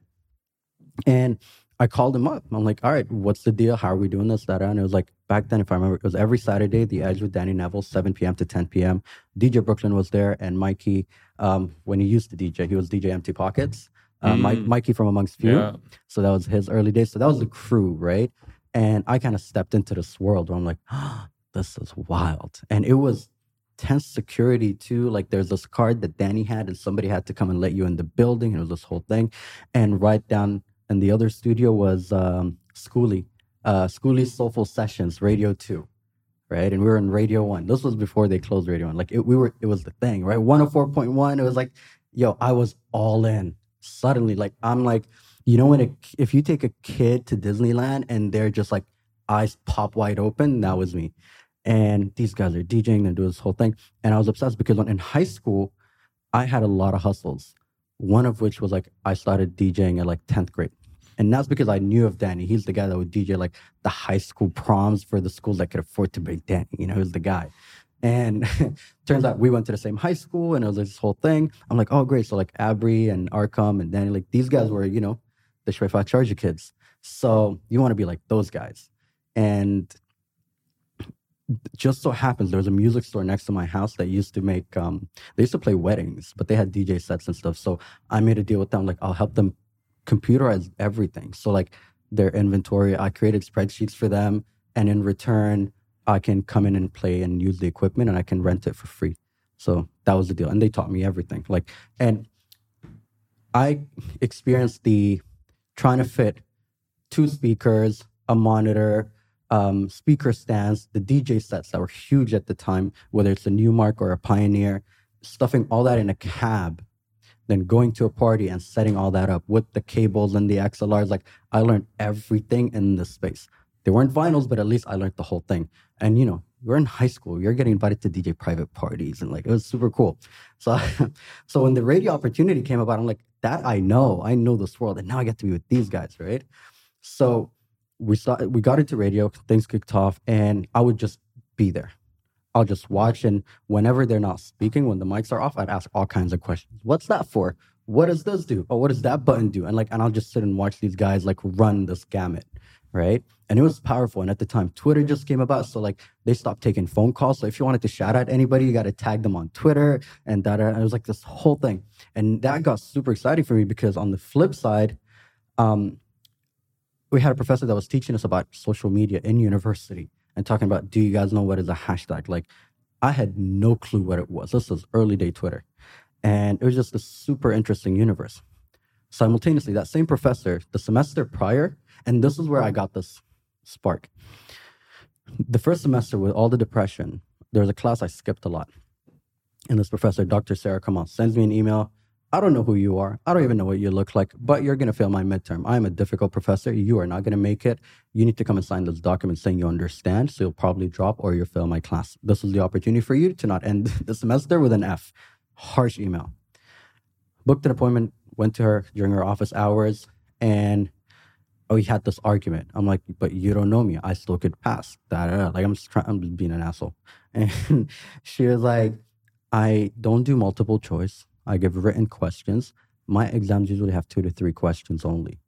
And I called him up. I'm like, all right, what's the deal? How are we doing this? That and it was like back then, if I remember, it was every Saturday, the Edge with Danny Neville, 7 p.m. to 10 p.m. DJ Brooklyn was there, and Mikey, um, when he used to DJ, he was DJ Empty Pockets. Uh, mm. Mike, Mikey from Amongst Few. Yeah. So that was his early days. So that was the crew, right? And I kind of stepped into this world where I'm like, oh, this is wild. And it was tense security too. Like there's this card that Danny had, and somebody had to come and let you in the building. And it was this whole thing. And right down in the other studio was um, Schoolie, uh, Soulful Sessions, Radio 2. Right. And we were in Radio 1. This was before they closed Radio 1. Like it, we were, it was the thing, right? 104.1. It was like, yo, I was all in. Suddenly, like, I'm like, you know when a, if you take a kid to Disneyland and they're just like eyes pop wide open, that was me. And these guys are DJing and do this whole thing. And I was obsessed because when in high school, I had a lot of hustles. One of which was like I started DJing at like 10th grade. And that's because I knew of Danny. He's the guy that would DJ like the high school proms for the school that could afford to bring Danny. You know, he was the guy. And turns out we went to the same high school and it was this whole thing. I'm like, oh, great. So like Abri and Arkham and Danny, like these guys were, you know, the Shwefa Sharjah kids. So you want to be like those guys. And just so happens there was a music store next to my house that used to make um they used to play weddings, but they had DJ sets and stuff. So I made a deal with them, like I'll help them computerize everything. So like their inventory, I created spreadsheets for them, and in return, I can come in and play and use the equipment and I can rent it for free. So that was the deal. And they taught me everything. Like and I experienced the trying to fit two speakers, a monitor, um, speaker stands, the DJ sets that were huge at the time, whether it's a Numark or a Pioneer, stuffing all that in a cab then going to a party and setting all that up with the cables and the XLRs. Like I learned everything in this space. They weren't vinyls, but at least I learned the whole thing. And you know, you're in high school, you're getting invited to DJ private parties, and like it was super cool. So, so when the radio opportunity came about, I'm like, that I know, I know this world, and now I get to be with these guys, right? So we saw we got into radio, things kicked off, and I would just be there. I'll just watch, and whenever they're not speaking, when the mics are off, I'd ask all kinds of questions. What's that for? What does this do? Oh, what does that button do? And like, and I'll just sit and watch these guys like run this gamut, right? And it was powerful. And at the time, Twitter just came about, so like they stopped taking phone calls. So if you wanted to shout out anybody, you got to tag them on Twitter and that. And it was like this whole thing, and that got super exciting for me because on the flip side, um, we had a professor that was teaching us about social media in university and talking about, do you guys know what is a hashtag? Like, I had no clue what it was. This was early day Twitter. And it was just a super interesting universe. Simultaneously, that same professor, the semester prior, and this is where I got this spark. The first semester, with all the depression, there was a class I skipped a lot. And this professor, Dr. Sarah Kamal, sends me an email I don't know who you are. I don't even know what you look like, but you're going to fail my midterm. I'm a difficult professor. You are not going to make it. You need to come and sign this document saying you understand. So you'll probably drop or you'll fail my class. This is the opportunity for you to not end the semester with an F. Harsh email. Booked an appointment, went to her during her office hours, and oh, we had this argument. I'm like, but you don't know me. I still could pass. Da, da, da. Like I'm just trying, I'm just being an asshole. And she was like, I don't do multiple choice. I give written questions. My exams usually have two to three questions only.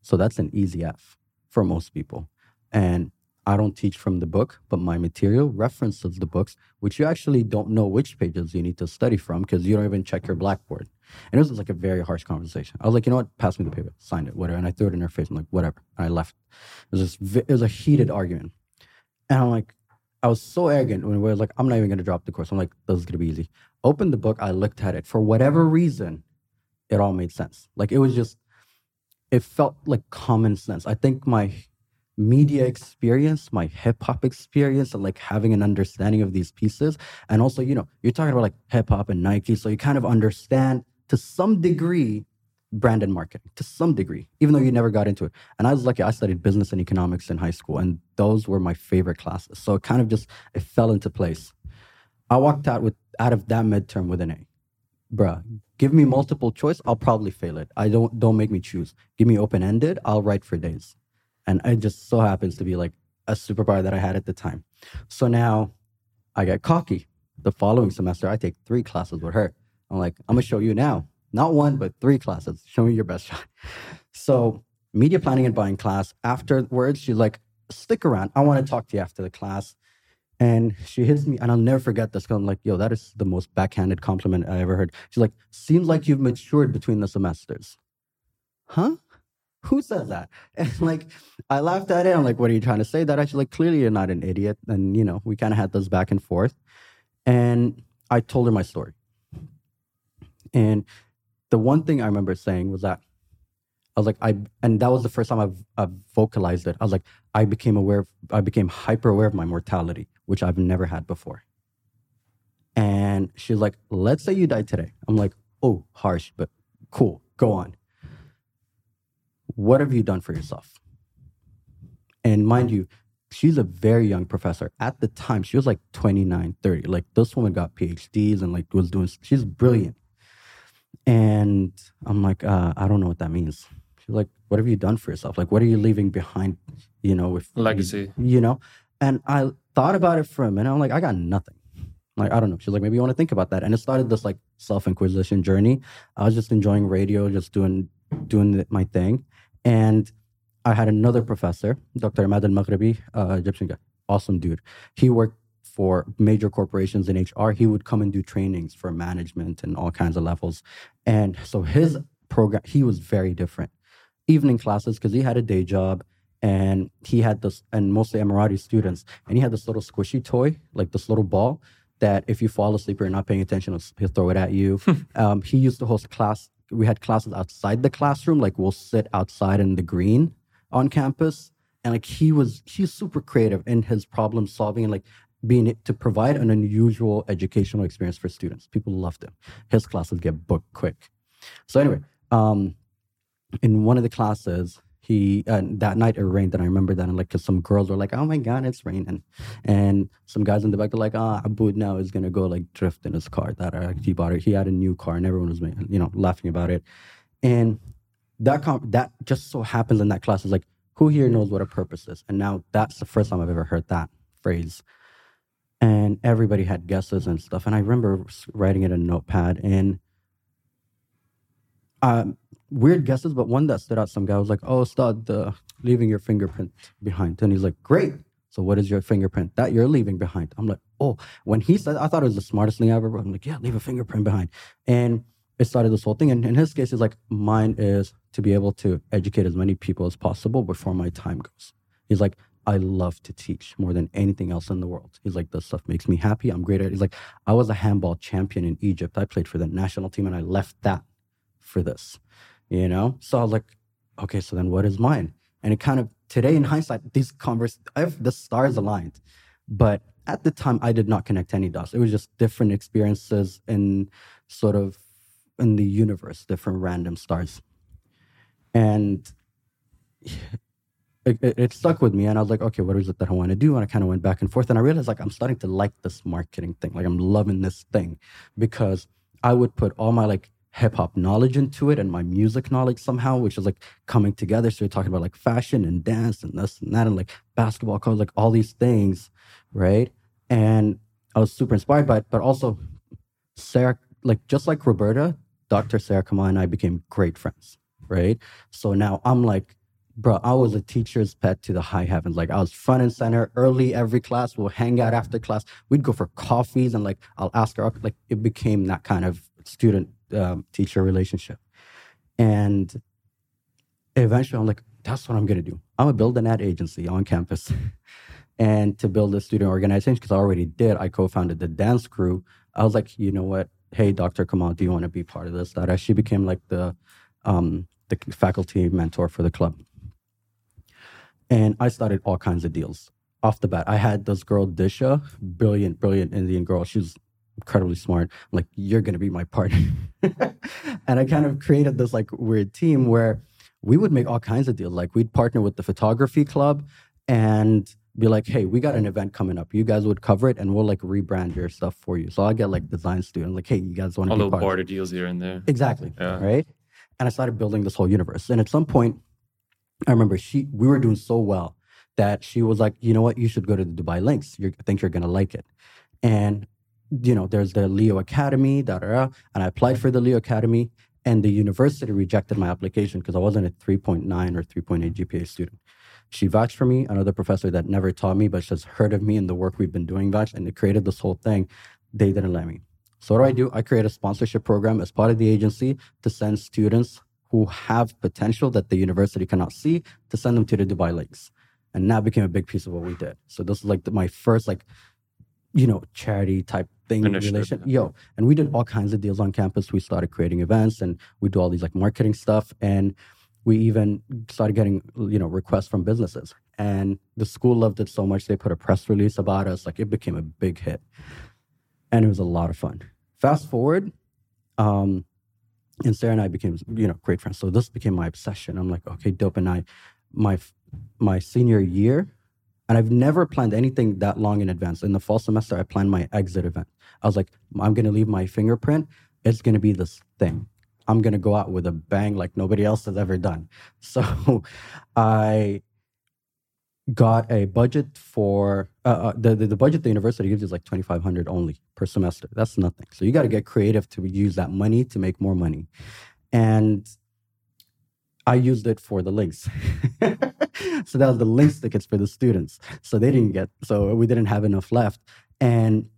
So that's an easy F for most people. And I don't teach from the book, but my material references the books, which you actually don't know which pages you need to study from because you don't even check your Blackboard. And it was like a very harsh conversation. I was like, you know what? Pass me the paper, signed it, whatever. And I threw it in her face. I'm like, whatever. And I left. It was just, it was a heated argument. And I'm like, I was so arrogant when we were like, I'm not even going to drop the course. I'm like, this is going to be easy. Opened the book, I looked at it. For whatever reason, it all made sense. Like it was just, it felt like common sense. I think my media experience, my hip hop experience, and like having an understanding of these pieces. And also, you know, you're talking about like hip hop and Nike. So you kind of understand to some degree brand and marketing to some degree, even though you never got into it. And I was lucky, I studied business and economics in high school, and those were my favorite classes. So it kind of just it fell into place. I walked out with out of that midterm with an A. Bruh, give me multiple choice, I'll probably fail it. I don't don't make me choose. Give me open ended, I'll write for days. And it just so happens to be like a superpower that I had at the time. So now I get cocky. The following semester, I take three classes with her. I'm like, I'm gonna show you now not one, but three classes. Show me your best shot. So, media planning and buying class. Afterwards, she's like, stick around. I want to talk to you after the class. And she hits me, and I'll never forget this I'm like, yo, that is the most backhanded compliment I ever heard. She's like, seems like you've matured between the semesters. Huh? Who says that? And like, I laughed at it. I'm like, what are you trying to say? That actually, like, clearly you're not an idiot. And, you know, we kind of had this back and forth. And I told her my story. And the one thing I remember saying was that I was like, I, and that was the first time I've, I've vocalized it. I was like, I became aware, of, I became hyper aware of my mortality, which I've never had before. And she's like, let's say you die today. I'm like, oh, harsh, but cool, go on. What have you done for yourself? And mind you, she's a very young professor. At the time, she was like 29, 30. Like this woman got PhDs and like was doing, she's brilliant. And I'm like, uh, I don't know what that means. She's like, what have you done for yourself? Like, what are you leaving behind, you know, with legacy, you, you know? And I thought about it for a minute. I'm like, I got nothing. Like, I don't know. She's like, maybe you want to think about that. And it started this like self inquisition journey. I was just enjoying radio, just doing, doing my thing. And I had another professor, Dr. Ahmad Al Maghribi, uh, Egyptian guy, awesome dude. He worked for major corporations in HR, he would come and do trainings for management and all kinds of levels. And so his program, he was very different. Evening classes, because he had a day job and he had this, and mostly Emirati students, and he had this little squishy toy, like this little ball that if you fall asleep or you're not paying attention, he'll throw it at you. um, he used to host class. We had classes outside the classroom, like we'll sit outside in the green on campus and like he was he's super creative in his problem solving and like being to provide an unusual educational experience for students. People loved him. His classes get booked quick. So anyway, um, in one of the classes, he uh, that night it rained, and I remember that, and like, cause some girls were like, "Oh my god, it's raining," and some guys in the back were like, "Ah, Abud now is gonna go like drift in his car that uh, he bought it. He had a new car, and everyone was, you know, laughing about it." And that com- that just so happens in that class is like, who here knows what a purpose is? And now that's the first time I've ever heard that phrase. And everybody had guesses and stuff. And I remember writing it in a notepad and um, weird guesses, but one that stood out. Some guy was like, "Oh, stud, the leaving your fingerprint behind," and he's like, "Great." So what is your fingerprint that you're leaving behind? I'm like, oh, when he said, I thought it was the smartest thing ever. I'm like, yeah, leave a fingerprint behind, and it started this whole thing. And in his case, it's like mine is to be able to educate as many people as possible before my time goes. He's like, I love to teach more than anything else in the world. He's like, this stuff makes me happy. I'm great at it. He's like, I was a handball champion in Egypt. I played for the national team and I left that for this you know? So I was like, okay, so then what is mine? And it kind of, today in hindsight, these converse, I've, the stars aligned. But at the time, I did not connect any dots. It was just different experiences in sort of in the universe, different random stars. And it, it, it, stuck with me. And I was like, okay, what is it that I want to do? And I kind of went back and forth. And I realized like I'm starting to like this marketing thing. Like I'm loving this thing because I would put all my like hip hop knowledge into it and my music knowledge somehow, which is like coming together. So you're talking about like fashion and dance and this and that and like basketball codes, like all these things, right? And I was super inspired by it, but also Sarah, like just like Roberta, Dr. Sarah Kamal and I became great friends, right? So now I'm like, bro, I was a teacher's pet to the high heavens. Like I was front and center early every class. We'll hang out after class. We'd go for coffees and like I'll ask her. Like it became that kind of student um, teacher relationship. And eventually I'm like, that's what I'm going to do. I'm going to build an ad agency on campus. and to build a student organization, because I already did, I co founded the dance crew. I was like, you know what? Hey, Dr. Kamal, do you want to be part of this? That actually became like the, um, the faculty mentor for the club. And I started all kinds of deals off the bat. I had this girl, Disha, brilliant, brilliant Indian girl. She's incredibly smart. I'm like, you're going to be my partner. and I kind of created this like weird team where we would make all kinds of deals. Like we'd partner with the photography club and be like, hey, we got an event coming up. You guys would cover it and we'll like rebrand your stuff for you. So I'll get like design students like, hey, you guys want to little part barter deals here and there. Exactly. Yeah. Right. And I started building this whole universe. And at some point, I remember she we were doing so well that she was like, you know what, you should go to the Dubai Lynx. You're, I think you're gonna like it. And you know, there's the Leo Academy, da, da, da, and I applied for the Leo Academy, and the university rejected my application because I wasn't a 3.9 or 3.8 GPA student. She vouched for me, another professor that never taught me, but just heard of me and the work we've been doing vouched, and it created this whole thing. They didn't let me. So what do I do? Mm-hmm. I create a sponsorship program as part of the agency to send students who have potential that the university cannot see to send them to the Dubai Lynx. And that became a big piece of what we did. So this is like the, my first like, you know, charity type thing Initiative, relation. Yo, and we did all kinds of deals on campus. We started creating events and we do all these like marketing stuff. And we even started getting, you know, requests from businesses. And the school loved it so much they put a press release about us. Like it became a big hit. And it was a lot of fun. Fast forward, um, and Sarah and I became, you know, great friends. So this became my obsession. I'm like, okay, dope. And I, my my senior year, and I've never planned anything that long in advance. In the fall semester, I planned my exit event. I was like, I'm gonna leave my fingerprint. It's gonna be this thing. I'm gonna go out with a bang like nobody else has ever done. So, I got a budget for uh, uh, the, the the budget the university gives is like 2500 only per semester that's nothing so you got to get creative to use that money to make more money and i used it for the Lynx so that was the Lynx tickets for the students. So they didn't mm. get so we didn't have enough left. And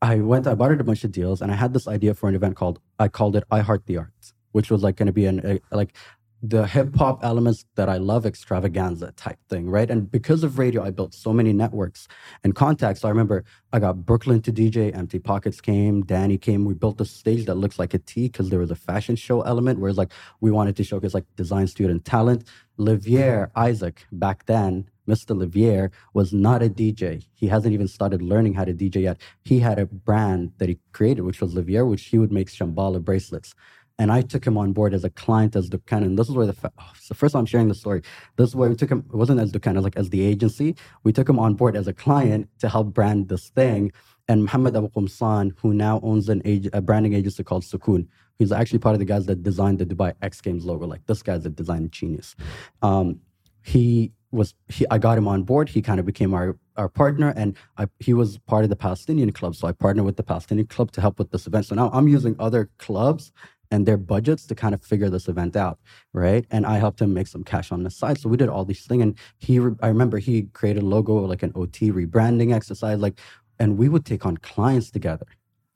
i went i bought it a bunch of deals and i had this idea for an event called i called it i heart the arts which was like going to be an a, like the hip hop elements that I love extravaganza type thing, right? And because of radio, I built so many networks and contacts. I remember I got Brooklyn to DJ, Empty Pockets came, Danny came. We built a stage that looks like a T because there was a fashion show element, whereas like we wanted to showcase like design student talent. Livier Isaac back then, Mr. Livier was not a DJ. He hasn't even started learning how to DJ yet. He had a brand that he created, which was Livier, which he would make Shambhala bracelets and I took him on board as a client as Dukan. And this is where the fa- oh, first time I'm sharing the story. This is where we took him. It wasn't as Dukan, it was like as the agency. We took him on board as a client to help brand this thing. And Muhammad Abu Qumsan, who now owns an ag- a branding agency called Sukun, he's actually part of the guys that designed the Dubai X Games logo. Like this guy's a design genius. Um, he was he I got him on board. He kind of became our our partner, and I, he was part of the Palestinian club. So I partnered with the Palestinian club to help with this event. So now I'm using other clubs and their budgets to kind of figure this event out, right? And I helped him make some cash on the side. So we did all these things, and he re- I remember he created a logo like an OT rebranding exercise, like, and we would take on clients together.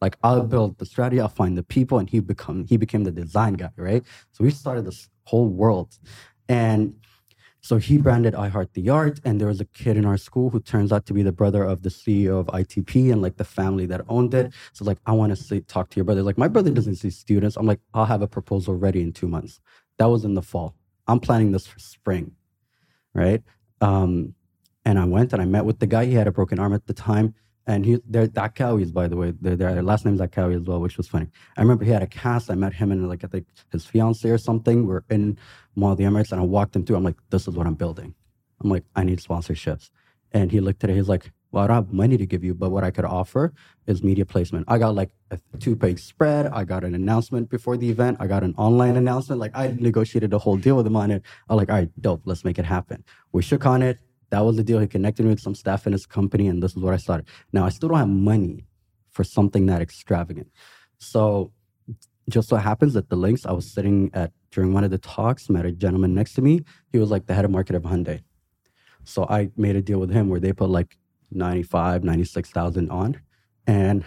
Like I'll mm-hmm. build the strategy, I'll find the people, and he become he became the design guy, right? So we started this whole world, and so he branded I Heart the Art, and there was a kid in our school who turns out to be the brother of the CEO of ITP and like the family that owned it. So like, I want to talk to your brother. Like my brother doesn't see students. I'm like, I'll have a proposal ready in two months. That was in the fall. I'm planning this for spring, right? Um, and I went and I met with the guy. He had a broken arm at the time, and he they're Dakawis, by the way. Their, last name's Dakawi as well, which was funny. I remember he had a cast. I met him and like I think his fiance or something. We're in one of the Emirates, and I walked him through. I'm like, this is what I'm building. I'm like, I need sponsorships. And he looked at it. He's like, well, I don't have money to give you, but what I could offer is media placement. I got like a two page spread. I got an announcement before the event. I got an online announcement. Like I negotiated a whole deal with him on it. I'm like, all right, dope. Let's make it happen. We shook on it. That was the deal. He connected me with some staff in his company, and this is what I started. Now I still don't have money for something that extravagant. So just so happens that the Lynx I was sitting at during one of the talks, met a gentleman next to me. He was like the head of market of Hyundai. So I made a deal with him where they put like 95, 96,000 on and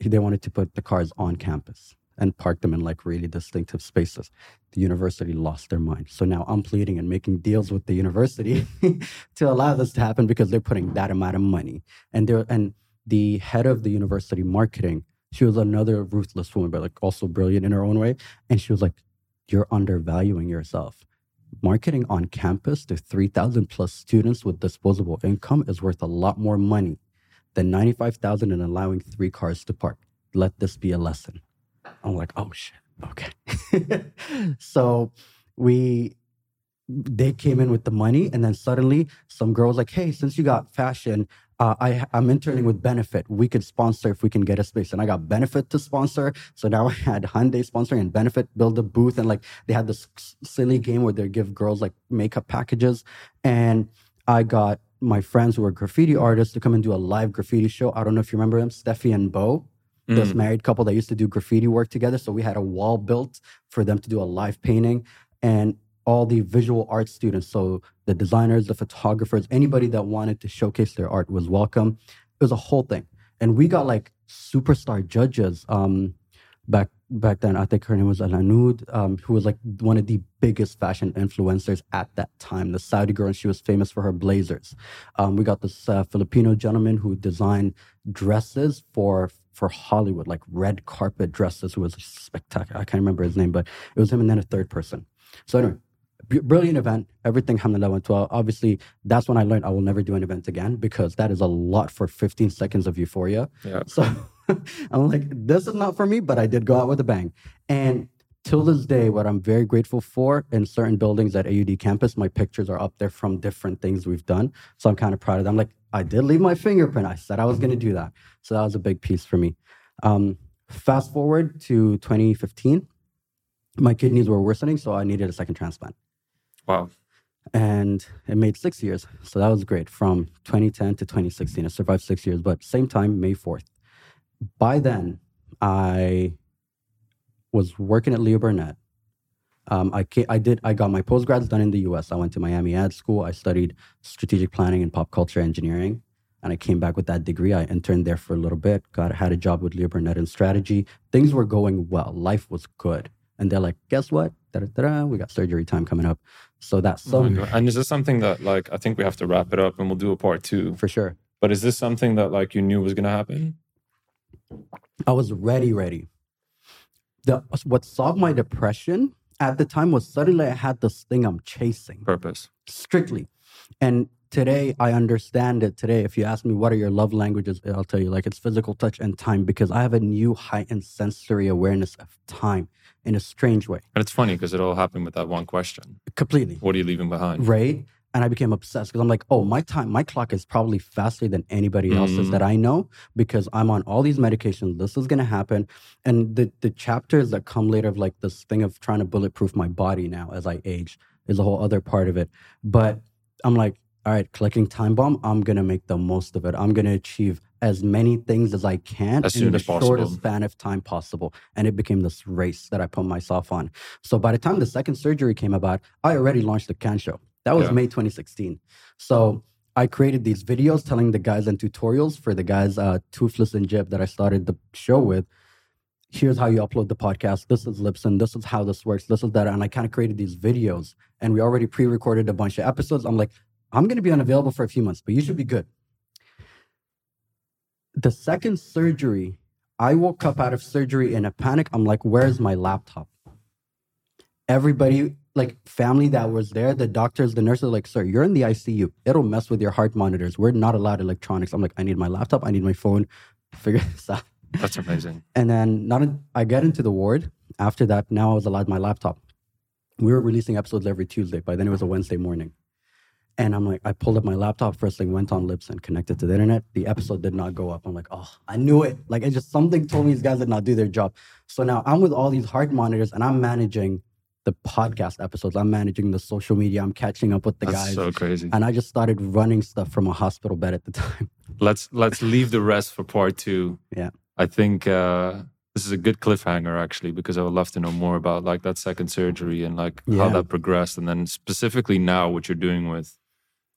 they wanted to put the cars on campus and park them in like really distinctive spaces. The university lost their mind. So now I'm pleading and making deals with the university to allow this to happen because they're putting that amount of money. And they and the head of the university marketing, she was another ruthless woman, but like also brilliant in her own way. And she was like, You're undervaluing yourself marketing on campus to 3,000 plus students with disposable income is worth a lot more money than 95,000 and allowing three cars to park. Let this be a lesson. I'm like, oh shit, okay. so we, they came in with the money, and then suddenly some girls like, hey, since you got fashion, uh, I, I'm interning with Benefit. We could sponsor if we can get a space. And I got Benefit to sponsor. So now I had Hyundai sponsoring and Benefit build a booth. And like they had this silly game where they give girls like makeup packages. And I got my friends who are graffiti artists to come and do a live graffiti show. I don't know if you remember them, Steffi and Bo. This Mm. married couple that used to do graffiti work together. So we had a wall built for them to do a live painting. And all the visual art students, so the designers, the photographers, anybody that wanted to showcase their art was welcome. It was a whole thing. And we got like superstar judges. Um, back back then, I think her name was Alanud, um, who was like one of the biggest fashion influencers at that time. The Saudi girl, and she was famous for her blazers. Um, we got this uh, Filipino gentleman who designed dresses for for Hollywood, like red carpet dresses. Who was spectacular. I can't remember his name, but it was him, and then a third person. So anyway, br- brilliant event. Everything, alhamdulillah, went well. Obviously, that's when I learned I will never do an event again because that is a lot for 15 seconds of euphoria. Yeah. So I'm like, this is not for me, but I did go out with a bang. And till this day, what I'm very grateful for in certain buildings at AUD campus, my pictures are up there from different things we've done. So I'm kind of proud of them. Like, I did leave my fingerprint. I said I was going to do that. So that was a big piece for me. Um, fast forward to 2015, my kidneys were worsening, so I needed a second transplant Wow. and it made six years. So that was great from 2010 to 2016. I survived six years, but same time, May 4th. By then, I was working at Leo Burnett. Um, I, I did I got my postgrads done in the U.S. I went to Miami Ad School. I studied strategic planning and pop culture engineering, and I came back with that degree. I interned there for a little bit. Got had a job with Leo Burnett in strategy. Things were going well. Life was good, and they're like, guess what? Da-da-da-da, we got surgery time coming up. So that my summer, God. And is this something that like I think we have to wrap it up and we'll do a part two. for sure. But is this something that like you knew was gonna happen? I was ready, ready. The what solved my depression at the time was suddenly I had this thing I'm chasing Purpose. strictly, and today I understand it. Today, if you ask me what are your love languages, I'll tell you like it's physical touch and time because I have a new heightened sensory awareness of time in a strange way. And it's funny because it all happened with that one question. Completely. What are you leaving behind? Right. And I became obsessed because I'm like, oh, my time, my clock is probably faster than anybody else's Mm. that I know because I'm on all these medications. This is gonna happen. And the the chapters that come later of like this thing of trying to bulletproof my body now as I age is a whole other part of it. But I'm like, all right, clicking time bomb, I'm gonna make the most of it. I'm gonna achieve as many things as I can As in the as possible. shortest span of time possible. And it became this race that I put myself on. So by the time the second surgery came about, I already launched the Can Show. That was Yeah. May 2016. So I created these videos telling the guys and tutorials for the guys, uh, Toothless and Jib, that I started the show with. Here's how you upload the podcast. This is Libsyn. This is how this works. This is that. And I kind of created these videos and we already pre recorded a bunch of episodes. I'm like, I'm going to be unavailable for a few months, but you should be good. The second surgery, I woke up out of surgery in a panic. I'm like, where's my laptop? Everybody, like family that was there, the doctors, the nurses, like, sir, you're in the ICU. It'll mess with your heart monitors. We're not allowed electronics. I'm like, I need my laptop. I need my phone. Figure this out. That's amazing. And then not a, I get into the ward. After that, now I was allowed my laptop. We were releasing episodes every Tuesday. By then it was a Wednesday morning. And I'm like, I pulled up my laptop first thing, went on Libsyn connected to the internet. The episode did not go up. I'm like, oh, I knew it. Like it just something told me these guys did not do their job. So now I'm with all these heart monitors and I'm managing the podcast episodes. I'm managing the social media. I'm catching up with the That's guys. so crazy. and I just started running stuff from a hospital bed at the time. let's let's leave the rest for part two. Yeah. I think uh, this is a good cliffhanger actually because I would love to know more about like that second surgery and like how that progressed, and then specifically now what you're doing with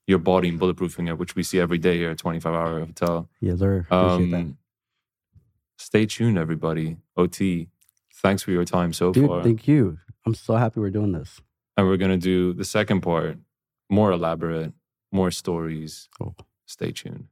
your body and bulletproofing it, which we see every day here at 25 Hour Hotel. Yes, sir. Appreciate that. Um, stay tuned, everybody. OT, thanks for your time so Dude, far. thank you. I'm so happy we're doing this. and we're gonna do the second part, more elaborate, more stories. Cool. Stay tuned.